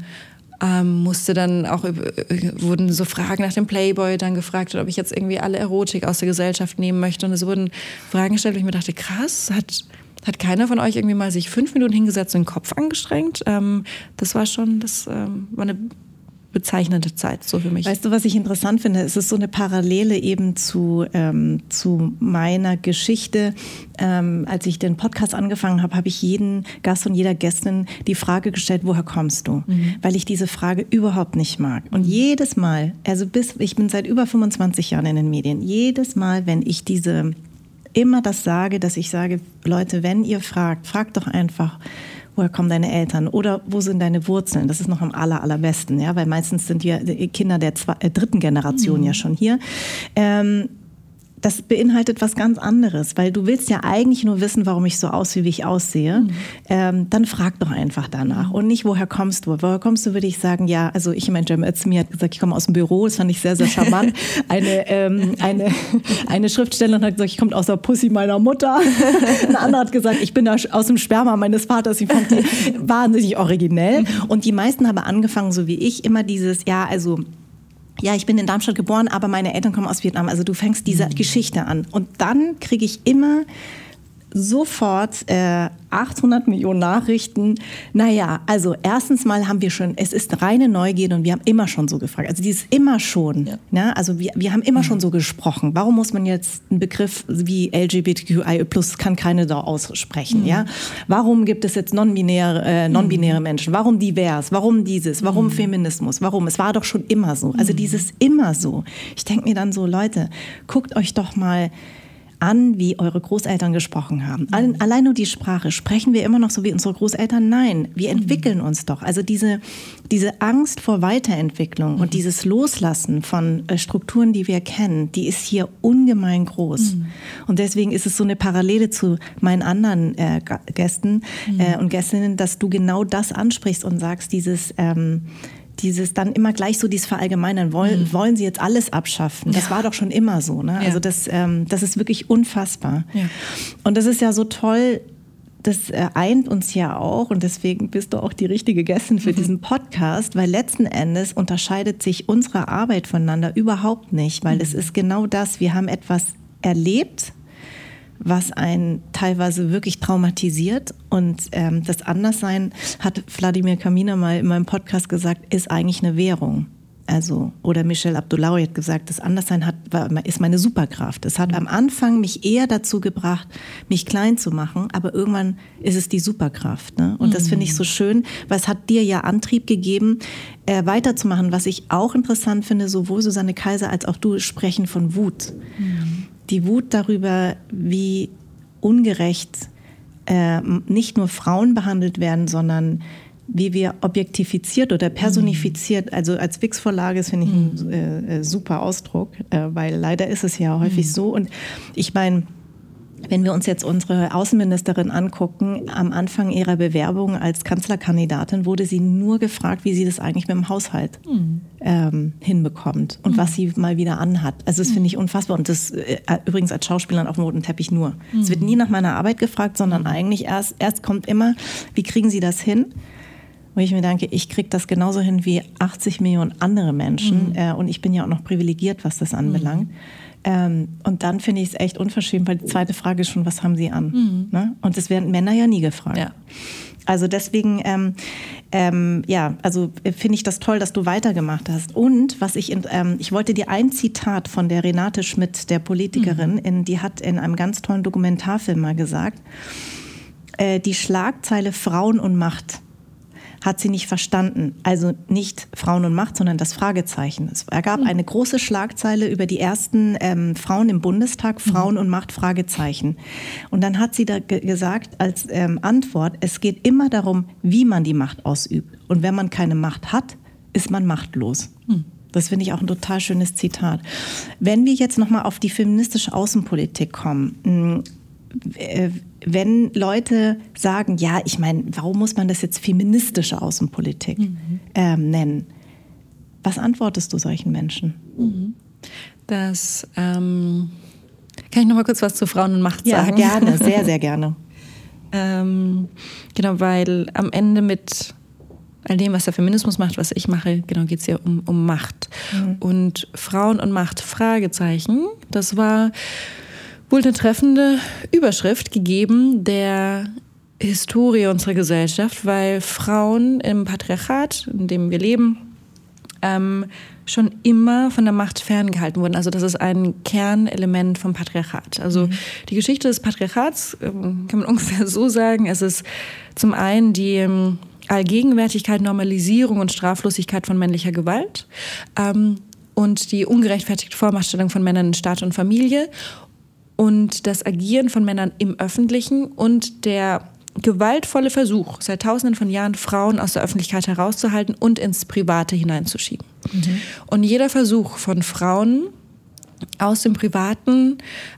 ähm, musste dann auch wurden so Fragen nach dem Playboy dann gefragt, ob ich jetzt irgendwie alle Erotik aus der Gesellschaft nehmen möchte. Und es wurden Fragen gestellt, wo ich mir dachte, krass, hat hat keiner von euch irgendwie mal sich fünf Minuten hingesetzt und den Kopf angestrengt? Ähm, das war schon, das ähm, war eine bezeichnende Zeit so für mich. Weißt du, was ich interessant finde? Es ist so eine Parallele eben zu, ähm, zu meiner Geschichte. Ähm, als ich den Podcast angefangen habe, habe ich jeden Gast und jeder Gästin die Frage gestellt, woher kommst du? Mhm. Weil ich diese Frage überhaupt nicht mag. Und jedes Mal, also bis, ich bin seit über 25 Jahren in den Medien, jedes Mal, wenn ich diese immer das sage, dass ich sage, Leute, wenn ihr fragt, fragt doch einfach, woher kommen deine Eltern oder wo sind deine Wurzeln? Das ist noch am aller, allerbesten, ja, weil meistens sind ja Kinder der zwei, äh, dritten Generation mhm. ja schon hier. Ähm, das beinhaltet was ganz anderes, weil du willst ja eigentlich nur wissen, warum ich so aussehe, wie ich aussehe. Mhm. Ähm, dann frag doch einfach danach und nicht, woher kommst du? Woher kommst du, würde ich sagen, ja, also ich meine, Jem mir hat gesagt, ich komme aus dem Büro, das fand ich sehr, sehr charmant. (laughs) eine, ähm, eine, eine Schriftstellerin hat gesagt, ich komme aus der Pussy meiner Mutter. (laughs) Eine andere hat gesagt, ich bin aus dem Sperma meines Vaters. Ich fand die (laughs) wahnsinnig originell. Mhm. Und die meisten haben angefangen, so wie ich, immer dieses, ja, also ja, ich bin in Darmstadt geboren, aber meine Eltern kommen aus Vietnam. Also du fängst diese mhm. Geschichte an. Und dann kriege ich immer sofort äh, 800 Millionen Nachrichten. Naja, also erstens mal haben wir schon, es ist reine Neugierde und wir haben immer schon so gefragt. Also dieses immer schon. Ja. Ne? Also wir, wir haben immer mhm. schon so gesprochen. Warum muss man jetzt einen Begriff wie LGBTQI plus kann keine da aussprechen? Mhm. Ja? Warum gibt es jetzt non-binäre äh, non mhm. Menschen? Warum divers? Warum dieses? Warum mhm. Feminismus? Warum? Es war doch schon immer so. Also mhm. dieses immer so. Ich denke mir dann so, Leute, guckt euch doch mal an, wie eure Großeltern gesprochen haben. Allein nur die Sprache. Sprechen wir immer noch so wie unsere Großeltern? Nein, wir entwickeln uns doch. Also diese, diese Angst vor Weiterentwicklung und dieses Loslassen von äh, Strukturen, die wir kennen, die ist hier ungemein groß. Mhm. Und deswegen ist es so eine Parallele zu meinen anderen äh, Gästen mhm. äh, und Gästinnen, dass du genau das ansprichst und sagst, dieses ähm, dieses dann immer gleich so dieses Verallgemeinern, wollen, mhm. wollen sie jetzt alles abschaffen? Das ja. war doch schon immer so. Ne? Ja. Also das, ähm, das ist wirklich unfassbar. Ja. Und das ist ja so toll, das eint uns ja auch und deswegen bist du auch die richtige Gästin für mhm. diesen Podcast, weil letzten Endes unterscheidet sich unsere Arbeit voneinander überhaupt nicht, weil mhm. es ist genau das, wir haben etwas erlebt, was einen teilweise wirklich traumatisiert. Und ähm, das Anderssein, hat Wladimir Kaminer mal in meinem Podcast gesagt, ist eigentlich eine Währung. Also, oder Michelle Abdullahi hat gesagt, das Anderssein hat, ist meine Superkraft. Es hat am Anfang mich eher dazu gebracht, mich klein zu machen, aber irgendwann ist es die Superkraft. Ne? Und das finde ich so schön, weil es hat dir ja Antrieb gegeben, äh, weiterzumachen. Was ich auch interessant finde, sowohl Susanne Kaiser als auch du sprechen von Wut. Mhm. Die Wut darüber, wie ungerecht äh, nicht nur Frauen behandelt werden, sondern wie wir objektifiziert oder personifiziert, also als Wix-Vorlage ist, finde ich, ein mhm. äh, äh, super Ausdruck, äh, weil leider ist es ja häufig mhm. so. Und ich meine, wenn wir uns jetzt unsere Außenministerin angucken, am Anfang ihrer Bewerbung als Kanzlerkandidatin wurde sie nur gefragt, wie sie das eigentlich mit dem Haushalt mhm. ähm, hinbekommt und mhm. was sie mal wieder anhat. Also das finde ich unfassbar. Und das äh, übrigens als Schauspielerin auf dem roten Teppich nur. Es wird nie nach meiner Arbeit gefragt, sondern eigentlich erst, erst kommt immer, wie kriegen sie das hin? wo ich mir denke, ich kriege das genauso hin wie 80 Millionen andere Menschen. Mhm. Äh, und ich bin ja auch noch privilegiert, was das anbelangt. Ähm, und dann finde ich es echt unverschämt, weil die zweite Frage ist schon, was haben sie an? Mhm. Ne? Und das werden Männer ja nie gefragt. Ja. Also deswegen, ähm, ähm, ja, also finde ich das toll, dass du weitergemacht hast. Und was ich, in, ähm, ich wollte dir ein Zitat von der Renate Schmidt, der Politikerin, mhm. in, die hat in einem ganz tollen Dokumentarfilm mal gesagt, äh, die Schlagzeile Frauen und Macht hat sie nicht verstanden. Also nicht Frauen und Macht, sondern das Fragezeichen. Es ergab mhm. eine große Schlagzeile über die ersten ähm, Frauen im Bundestag, hm. Frauen mhm. und Macht, Fragezeichen. Und dann hat sie da gesagt als ähm, Antwort, es geht immer darum, wie man die Macht ausübt. Und wenn man keine Macht hat, ist man machtlos. Mhm. Das finde ich auch ein total schönes Zitat. Wenn wir jetzt nochmal auf die feministische Außenpolitik kommen, wenn Leute sagen, ja, ich meine, warum muss man das jetzt feministische Außenpolitik mhm. ähm, nennen? Was antwortest du solchen Menschen? Mhm. Das ähm, kann ich noch mal kurz was zu Frauen und Macht ja, sagen? Ja, gerne, (laughs) sehr, sehr gerne. ähm, genau, weil am Ende mit all dem, was der Feminismus macht, was ich mache, genau geht es ja um, um Macht. Mhm. Und Frauen und Macht, Fragezeichen, das war wohl eine treffende Überschrift gegeben der Historie unserer Gesellschaft, weil Frauen im Patriarchat, in dem wir leben, ähm, schon immer von der Macht ferngehalten wurden. Also das ist ein Kernelement vom Patriarchat. Also mhm. die Geschichte des Patriarchats ähm, kann man (laughs) ungefähr so sagen. Es ist zum einen die ähm, Allgegenwärtigkeit, Normalisierung und Straflosigkeit von männlicher Gewalt ähm, und die ungerechtfertigte Vormachtstellung von Männern in Staat und Familie und das Agieren von Männern im Öffentlichen und der gewaltvolle Versuch, seit tausenden von Jahren Frauen aus der Öffentlichkeit herauszuhalten und ins Private hineinzuschieben. Mhm. Und jeder Versuch von Frauen, aus dem Privaten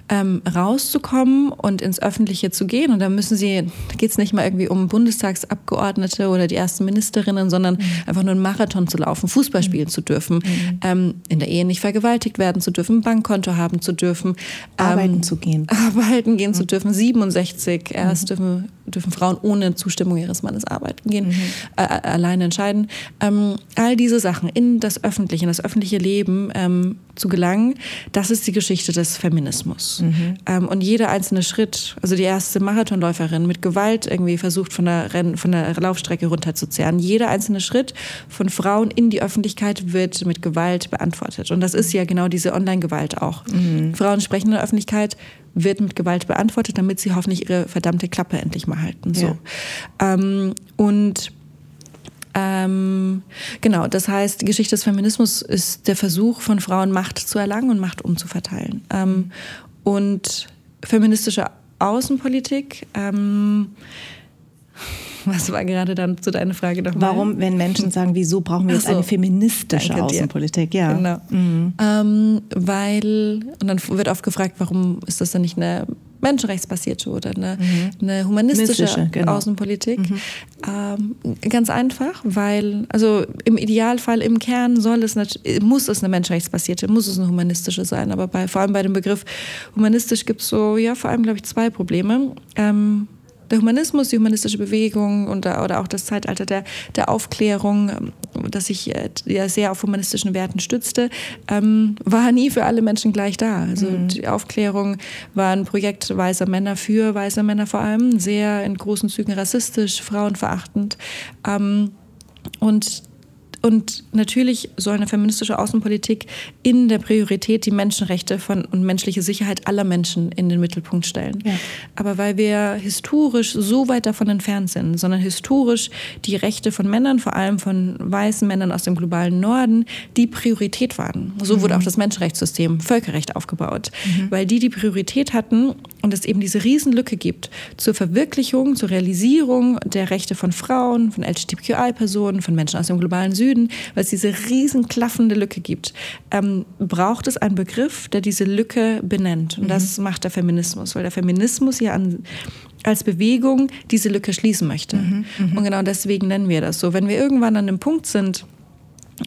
ähm, rauszukommen und ins Öffentliche zu gehen. Und da müssen sie, da geht es nicht mal irgendwie um Bundestagsabgeordnete oder die ersten Ministerinnen, sondern mhm. einfach nur einen Marathon zu laufen, Fußball mhm. spielen mhm. zu dürfen, mhm. ähm, in der Ehe nicht vergewaltigt werden zu dürfen, ein Bankkonto haben zu dürfen, arbeiten ähm, zu gehen. (laughs) Arbeiten gehen zu mhm. dürfen. 67 erst dürfen, dürfen Frauen ohne Zustimmung ihres Mannes arbeiten gehen, äh, äh, alleine entscheiden. Ähm, all diese Sachen in das Öffentliche, in das öffentliche Leben ähm, zu gelangen, das ist die Geschichte des Feminismus. Mhm. Ähm, und jeder einzelne Schritt, also die erste Marathonläuferin mit Gewalt irgendwie versucht, von der, Renn, von der Laufstrecke runterzuzehren. Jeder einzelne Schritt von Frauen in die Öffentlichkeit wird mit Gewalt beantwortet. Und das ist ja genau diese Online-Gewalt auch. Mhm. Frauen sprechen in der Öffentlichkeit, wird mit Gewalt beantwortet, damit sie hoffentlich ihre verdammte Klappe endlich mal halten. So. Ja. Ähm, und ähm, genau, das heißt, die Geschichte des Feminismus ist der Versuch von Frauen Macht zu erlangen und Macht umzuverteilen. Ähm, und feministische Außenpolitik, ähm, (laughs) was war gerade dann zu deiner Frage nochmal? Warum, wenn Menschen sagen, wieso brauchen wir jetzt so, eine feministische Außenpolitik? Ja. Genau. Mhm. Ähm, weil, und dann wird oft gefragt, warum ist das dann nicht eine menschenrechtsbasierte oder eine, mhm. eine humanistische genau. Außenpolitik. Mhm. Ähm, ganz einfach, weil, also im Idealfall, im Kern soll es muss es eine menschenrechtsbasierte, muss es eine humanistische sein. Aber bei, vor allem bei dem Begriff humanistisch gibt es so, ja, vor allem, glaube ich, zwei Probleme. Ähm, der Humanismus, die humanistische Bewegung und, oder auch das Zeitalter der, der Aufklärung, ähm, das sich äh, ja sehr auf humanistischen Werten stützte, ähm, war nie für alle Menschen gleich da. Also mhm. die Aufklärung war ein Projekt weißer Männer für weiße Männer vor allem, sehr in großen Zügen rassistisch, frauenverachtend. Ähm, und und natürlich soll eine feministische Außenpolitik in der Priorität die Menschenrechte von, und menschliche Sicherheit aller Menschen in den Mittelpunkt stellen. Ja. Aber weil wir historisch so weit davon entfernt sind, sondern historisch die Rechte von Männern, vor allem von weißen Männern aus dem globalen Norden, die Priorität waren. So mhm. wurde auch das Menschenrechtssystem Völkerrecht aufgebaut, mhm. weil die die Priorität hatten und es eben diese Riesenlücke gibt zur Verwirklichung, zur Realisierung der Rechte von Frauen, von LGBTQI-Personen, von Menschen aus dem globalen Süden, weil es diese riesen klaffende Lücke gibt, ähm, braucht es einen Begriff, der diese Lücke benennt. Und mhm. das macht der Feminismus, weil der Feminismus ja an, als Bewegung diese Lücke schließen möchte. Mhm. Mhm. Und genau deswegen nennen wir das so. Wenn wir irgendwann an einem Punkt sind,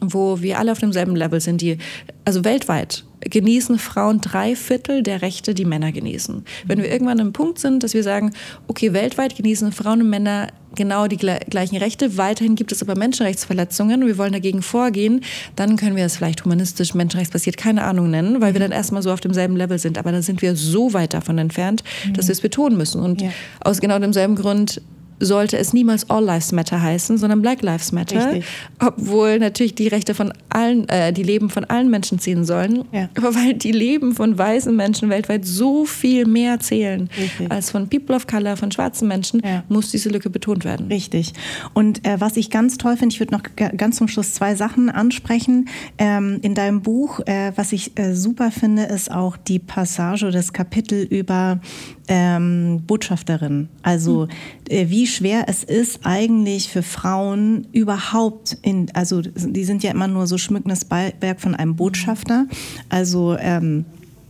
wo wir alle auf demselben Level sind, die, also weltweit genießen Frauen drei Viertel der Rechte, die Männer genießen. Wenn wir irgendwann an einem Punkt sind, dass wir sagen, okay, weltweit genießen Frauen und Männer genau die gleichen Rechte, weiterhin gibt es aber Menschenrechtsverletzungen und wir wollen dagegen vorgehen, dann können wir es vielleicht humanistisch, menschenrechtsbasiert, keine Ahnung nennen, weil wir dann erstmal so auf demselben Level sind. Aber da sind wir so weit davon entfernt, dass wir es betonen müssen. Und ja. aus genau demselben Grund sollte es niemals All Lives Matter heißen, sondern Black Lives Matter. Richtig. Obwohl natürlich die Rechte von allen, äh, die Leben von allen Menschen ziehen sollen. Ja. Aber weil die Leben von weißen Menschen weltweit so viel mehr zählen Richtig. als von People of Color, von schwarzen Menschen, ja. muss diese Lücke betont werden. Richtig. Und äh, was ich ganz toll finde, ich würde noch ganz zum Schluss zwei Sachen ansprechen. Ähm, in deinem Buch, äh, was ich äh, super finde, ist auch die Passage oder das Kapitel über ähm, Botschafterin. Also mhm. wie schwer es ist eigentlich für Frauen überhaupt in, also die sind ja immer nur so schmückendes Beiwerk von einem Botschafter. Also ähm,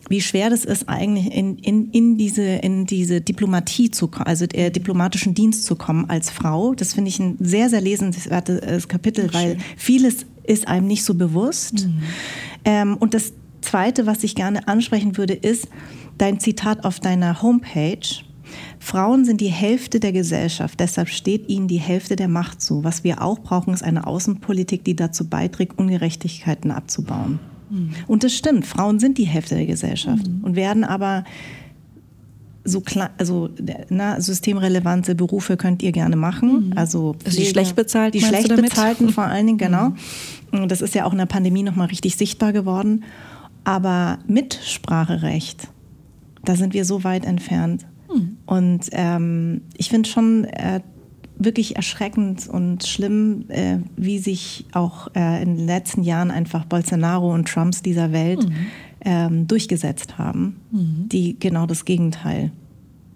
wie schwer das ist, eigentlich in, in, in, diese, in diese Diplomatie zu kommen, also der diplomatischen Dienst zu kommen als Frau. Das finde ich ein sehr, sehr lesenswertes Kapitel, weil vieles ist einem nicht so bewusst. Mhm. Ähm, und das Zweite, was ich gerne ansprechen würde, ist, dein Zitat auf deiner Homepage. Frauen sind die Hälfte der Gesellschaft, deshalb steht ihnen die Hälfte der Macht zu. Was wir auch brauchen, ist eine Außenpolitik, die dazu beiträgt, Ungerechtigkeiten abzubauen. Mhm. Und das stimmt, Frauen sind die Hälfte der Gesellschaft mhm. und werden aber so klein, also na, systemrelevante Berufe könnt ihr gerne machen. Mhm. Also, also die schlecht bezahlten, die schlecht bezahlten vor allen Dingen, genau. Mhm. Das ist ja auch in der Pandemie nochmal richtig sichtbar geworden. Aber Mitspracherecht, da sind wir so weit entfernt. Und ähm, ich finde schon äh, wirklich erschreckend und schlimm, äh, wie sich auch äh, in den letzten Jahren einfach Bolsonaro und Trumps dieser Welt mhm. ähm, durchgesetzt haben, mhm. die genau das Gegenteil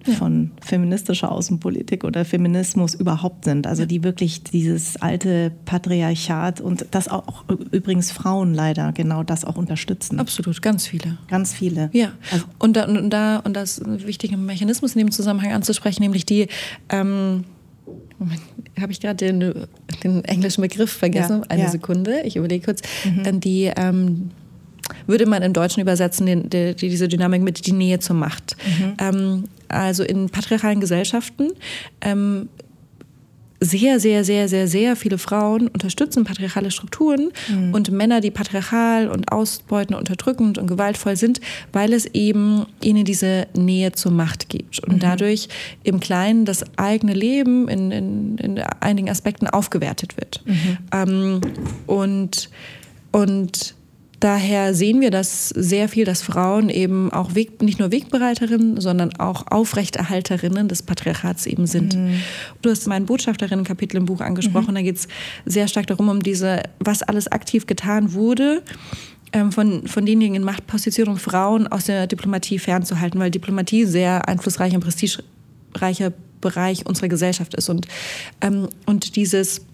ja. von feministischer Außenpolitik oder Feminismus überhaupt sind. Also die wirklich dieses alte Patriarchat und das auch übrigens Frauen leider genau das auch unterstützen. Absolut, ganz viele. Ganz viele. Ja. Also und da und da und das wichtige Mechanismus in dem Zusammenhang anzusprechen, nämlich die ähm, habe ich gerade den, den, englischen Begriff vergessen? Ja, Eine ja. Sekunde, ich überlege kurz. Mhm. Die ähm, würde man im Deutschen übersetzen, den, die, diese Dynamik mit die Nähe zur Macht. Mhm. Ähm, also in patriarchalen Gesellschaften ähm, sehr, sehr, sehr, sehr, sehr viele Frauen unterstützen patriarchale Strukturen mhm. und Männer, die patriarchal und ausbeutend, unterdrückend und gewaltvoll sind, weil es eben ihnen diese Nähe zur Macht gibt und mhm. dadurch im Kleinen das eigene Leben in, in, in einigen Aspekten aufgewertet wird. Mhm. Ähm, und, und Daher sehen wir das sehr viel, dass Frauen eben auch Weg, nicht nur Wegbereiterinnen, sondern auch Aufrechterhalterinnen des Patriarchats eben sind. Mhm. Du hast mein Botschafterinnen-Kapitel im Buch angesprochen. Mhm. Da geht es sehr stark darum, um diese, was alles aktiv getan wurde ähm, von, von denjenigen in Machtpositionen, um Frauen aus der Diplomatie fernzuhalten, weil Diplomatie sehr einflussreicher und prestigereicher Bereich unserer Gesellschaft ist. Und, ähm, und dieses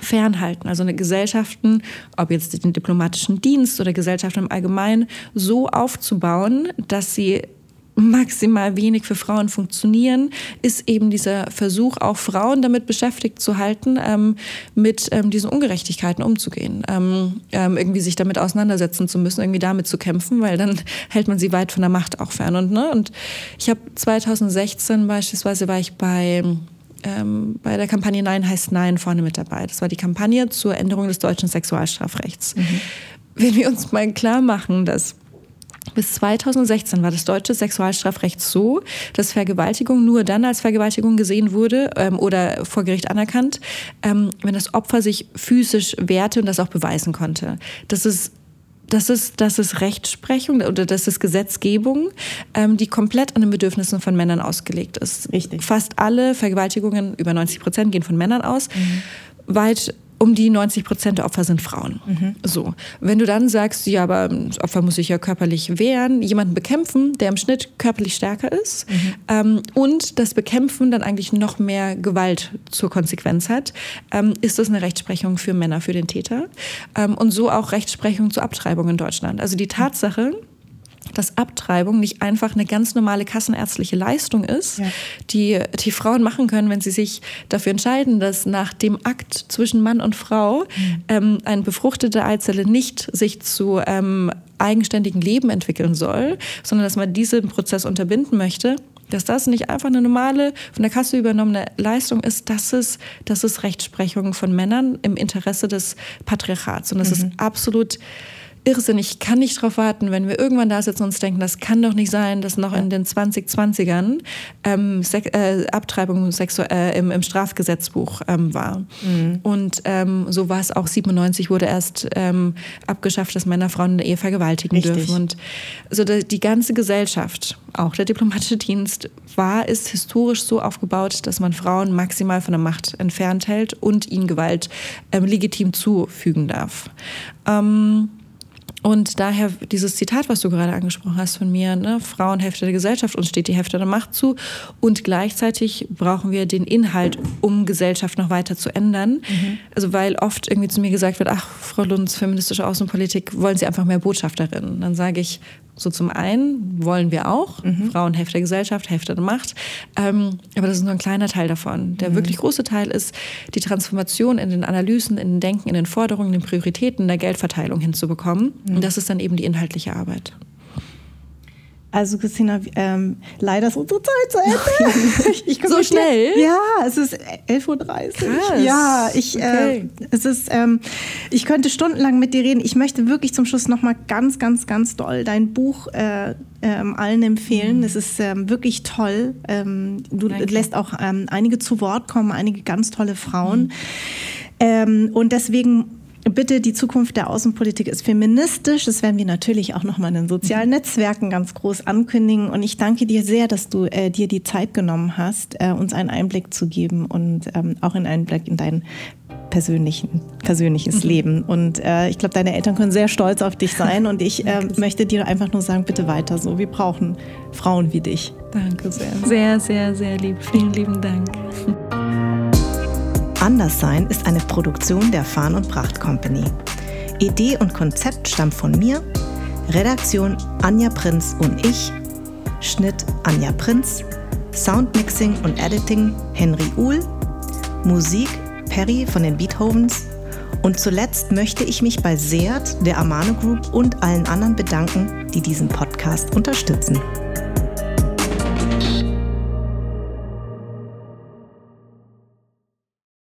fernhalten. Also eine Gesellschaften, ob jetzt den diplomatischen Dienst oder Gesellschaften im Allgemeinen, so aufzubauen, dass sie maximal wenig für Frauen funktionieren, ist eben dieser Versuch, auch Frauen damit beschäftigt zu halten, ähm, mit ähm, diesen Ungerechtigkeiten umzugehen. Ähm, ähm irgendwie sich damit auseinandersetzen zu müssen, irgendwie damit zu kämpfen, weil dann (laughs) hält man sie weit von der Macht auch fern. Und, ne, und ich habe 2016 beispielsweise war ich bei ähm, bei der Kampagne Nein heißt Nein vorne mit dabei. Das war die Kampagne zur Änderung des deutschen Sexualstrafrechts. Mhm. Wenn wir uns mal klar machen, dass bis 2016 war das deutsche Sexualstrafrecht so, dass Vergewaltigung nur dann als Vergewaltigung gesehen wurde ähm, oder vor Gericht anerkannt, ähm, wenn das Opfer sich physisch wehrte und das auch beweisen konnte. Das ist das ist, das ist Rechtsprechung oder das ist Gesetzgebung, ähm, die komplett an den Bedürfnissen von Männern ausgelegt ist. Richtig. Fast alle Vergewaltigungen, über 90 Prozent, gehen von Männern aus. Mhm. Weit um die 90 Prozent der Opfer sind Frauen. Mhm. So. Wenn du dann sagst, ja, aber das Opfer muss sich ja körperlich wehren, jemanden bekämpfen, der im Schnitt körperlich stärker ist mhm. ähm, und das Bekämpfen dann eigentlich noch mehr Gewalt zur Konsequenz hat, ähm, ist das eine Rechtsprechung für Männer, für den Täter. Ähm, und so auch Rechtsprechung zur Abtreibung in Deutschland. Also die Tatsache, dass Abtreibung nicht einfach eine ganz normale kassenärztliche Leistung ist, ja. die die Frauen machen können, wenn sie sich dafür entscheiden, dass nach dem Akt zwischen Mann und Frau mhm. ähm, eine befruchtete Eizelle nicht sich zu ähm, eigenständigen Leben entwickeln soll, sondern dass man diesen Prozess unterbinden möchte dass das nicht einfach eine normale, von der Kasse übernommene Leistung ist, das ist, das ist Rechtsprechung von Männern im Interesse des Patriarchats. Und das mhm. ist absolut Irrsinn. Ich kann nicht darauf warten, wenn wir irgendwann da sitzen und uns denken, das kann doch nicht sein, dass noch in den 2020ern ähm, äh, Abtreibung äh, im, im, Strafgesetzbuch ähm, war. Mhm. Und ähm, so war es auch 97 wurde erst ähm, abgeschafft, dass Männer Frauen in der Ehe vergewaltigen Richtig. dürfen. Und so die, die ganze Gesellschaft, auch der diplomatische Dienst, war, ist historisch so aufgebaut, dass man Frauen maximal von der Macht entfernt hält und ihnen Gewalt ähm, legitim zufügen darf. Ähm, und daher dieses Zitat, was du gerade angesprochen hast von mir, ne, Frauen Hälfte der Gesellschaft, uns steht die Hälfte der Macht zu. Und gleichzeitig brauchen wir den Inhalt, um Gesellschaft noch weiter zu ändern. Mhm. Also weil oft irgendwie zu mir gesagt wird, ach, Frau Lunds, feministische Außenpolitik, wollen Sie einfach mehr Botschafterinnen? Dann sage ich, so zum einen wollen wir auch, mhm. Frauen Hälfte der Gesellschaft, Hälfte der Macht. Ähm, aber das ist nur ein kleiner Teil davon. Der mhm. wirklich große Teil ist die Transformation in den Analysen, in den Denken, in den Forderungen, in den Prioritäten, der Geldverteilung hinzubekommen. Mhm. Und das ist dann eben die inhaltliche Arbeit. Also Christina, ähm, leider ist unsere Zeit zu Ende. (laughs) (laughs) Ich so schnell? Dir, ja, es ist 11.30 Uhr. Krass. Ja, ich, äh, okay. äh, es ist, ähm, ich könnte stundenlang mit dir reden. Ich möchte wirklich zum Schluss nochmal ganz, ganz, ganz doll dein Buch äh, ähm, allen empfehlen. Mhm. Es ist ähm, wirklich toll. Ähm, du Danke. lässt auch ähm, einige zu Wort kommen, einige ganz tolle Frauen. Mhm. Ähm, und deswegen Bitte, die Zukunft der Außenpolitik ist feministisch. Das werden wir natürlich auch nochmal in den sozialen Netzwerken ganz groß ankündigen. Und ich danke dir sehr, dass du äh, dir die Zeit genommen hast, äh, uns einen Einblick zu geben und ähm, auch einen Einblick in dein persönlichen, persönliches mhm. Leben. Und äh, ich glaube, deine Eltern können sehr stolz auf dich sein. (laughs) Und ich äh, möchte dir einfach nur sagen, bitte weiter so. Wir brauchen Frauen wie dich. Danke sehr. Sehr, sehr, sehr lieb. Vielen lieben Dank. (laughs) Anderssein ist eine Produktion der Farn und Pracht Company. Idee und Konzept stammt von mir, Redaktion Anja Prinz und ich, Schnitt Anja Prinz, Soundmixing und Editing Henry Uhl, Musik Perry von den Beethovens und zuletzt möchte ich mich bei Seat, der Amano Group und allen anderen bedanken, die diesen Podcast unterstützen.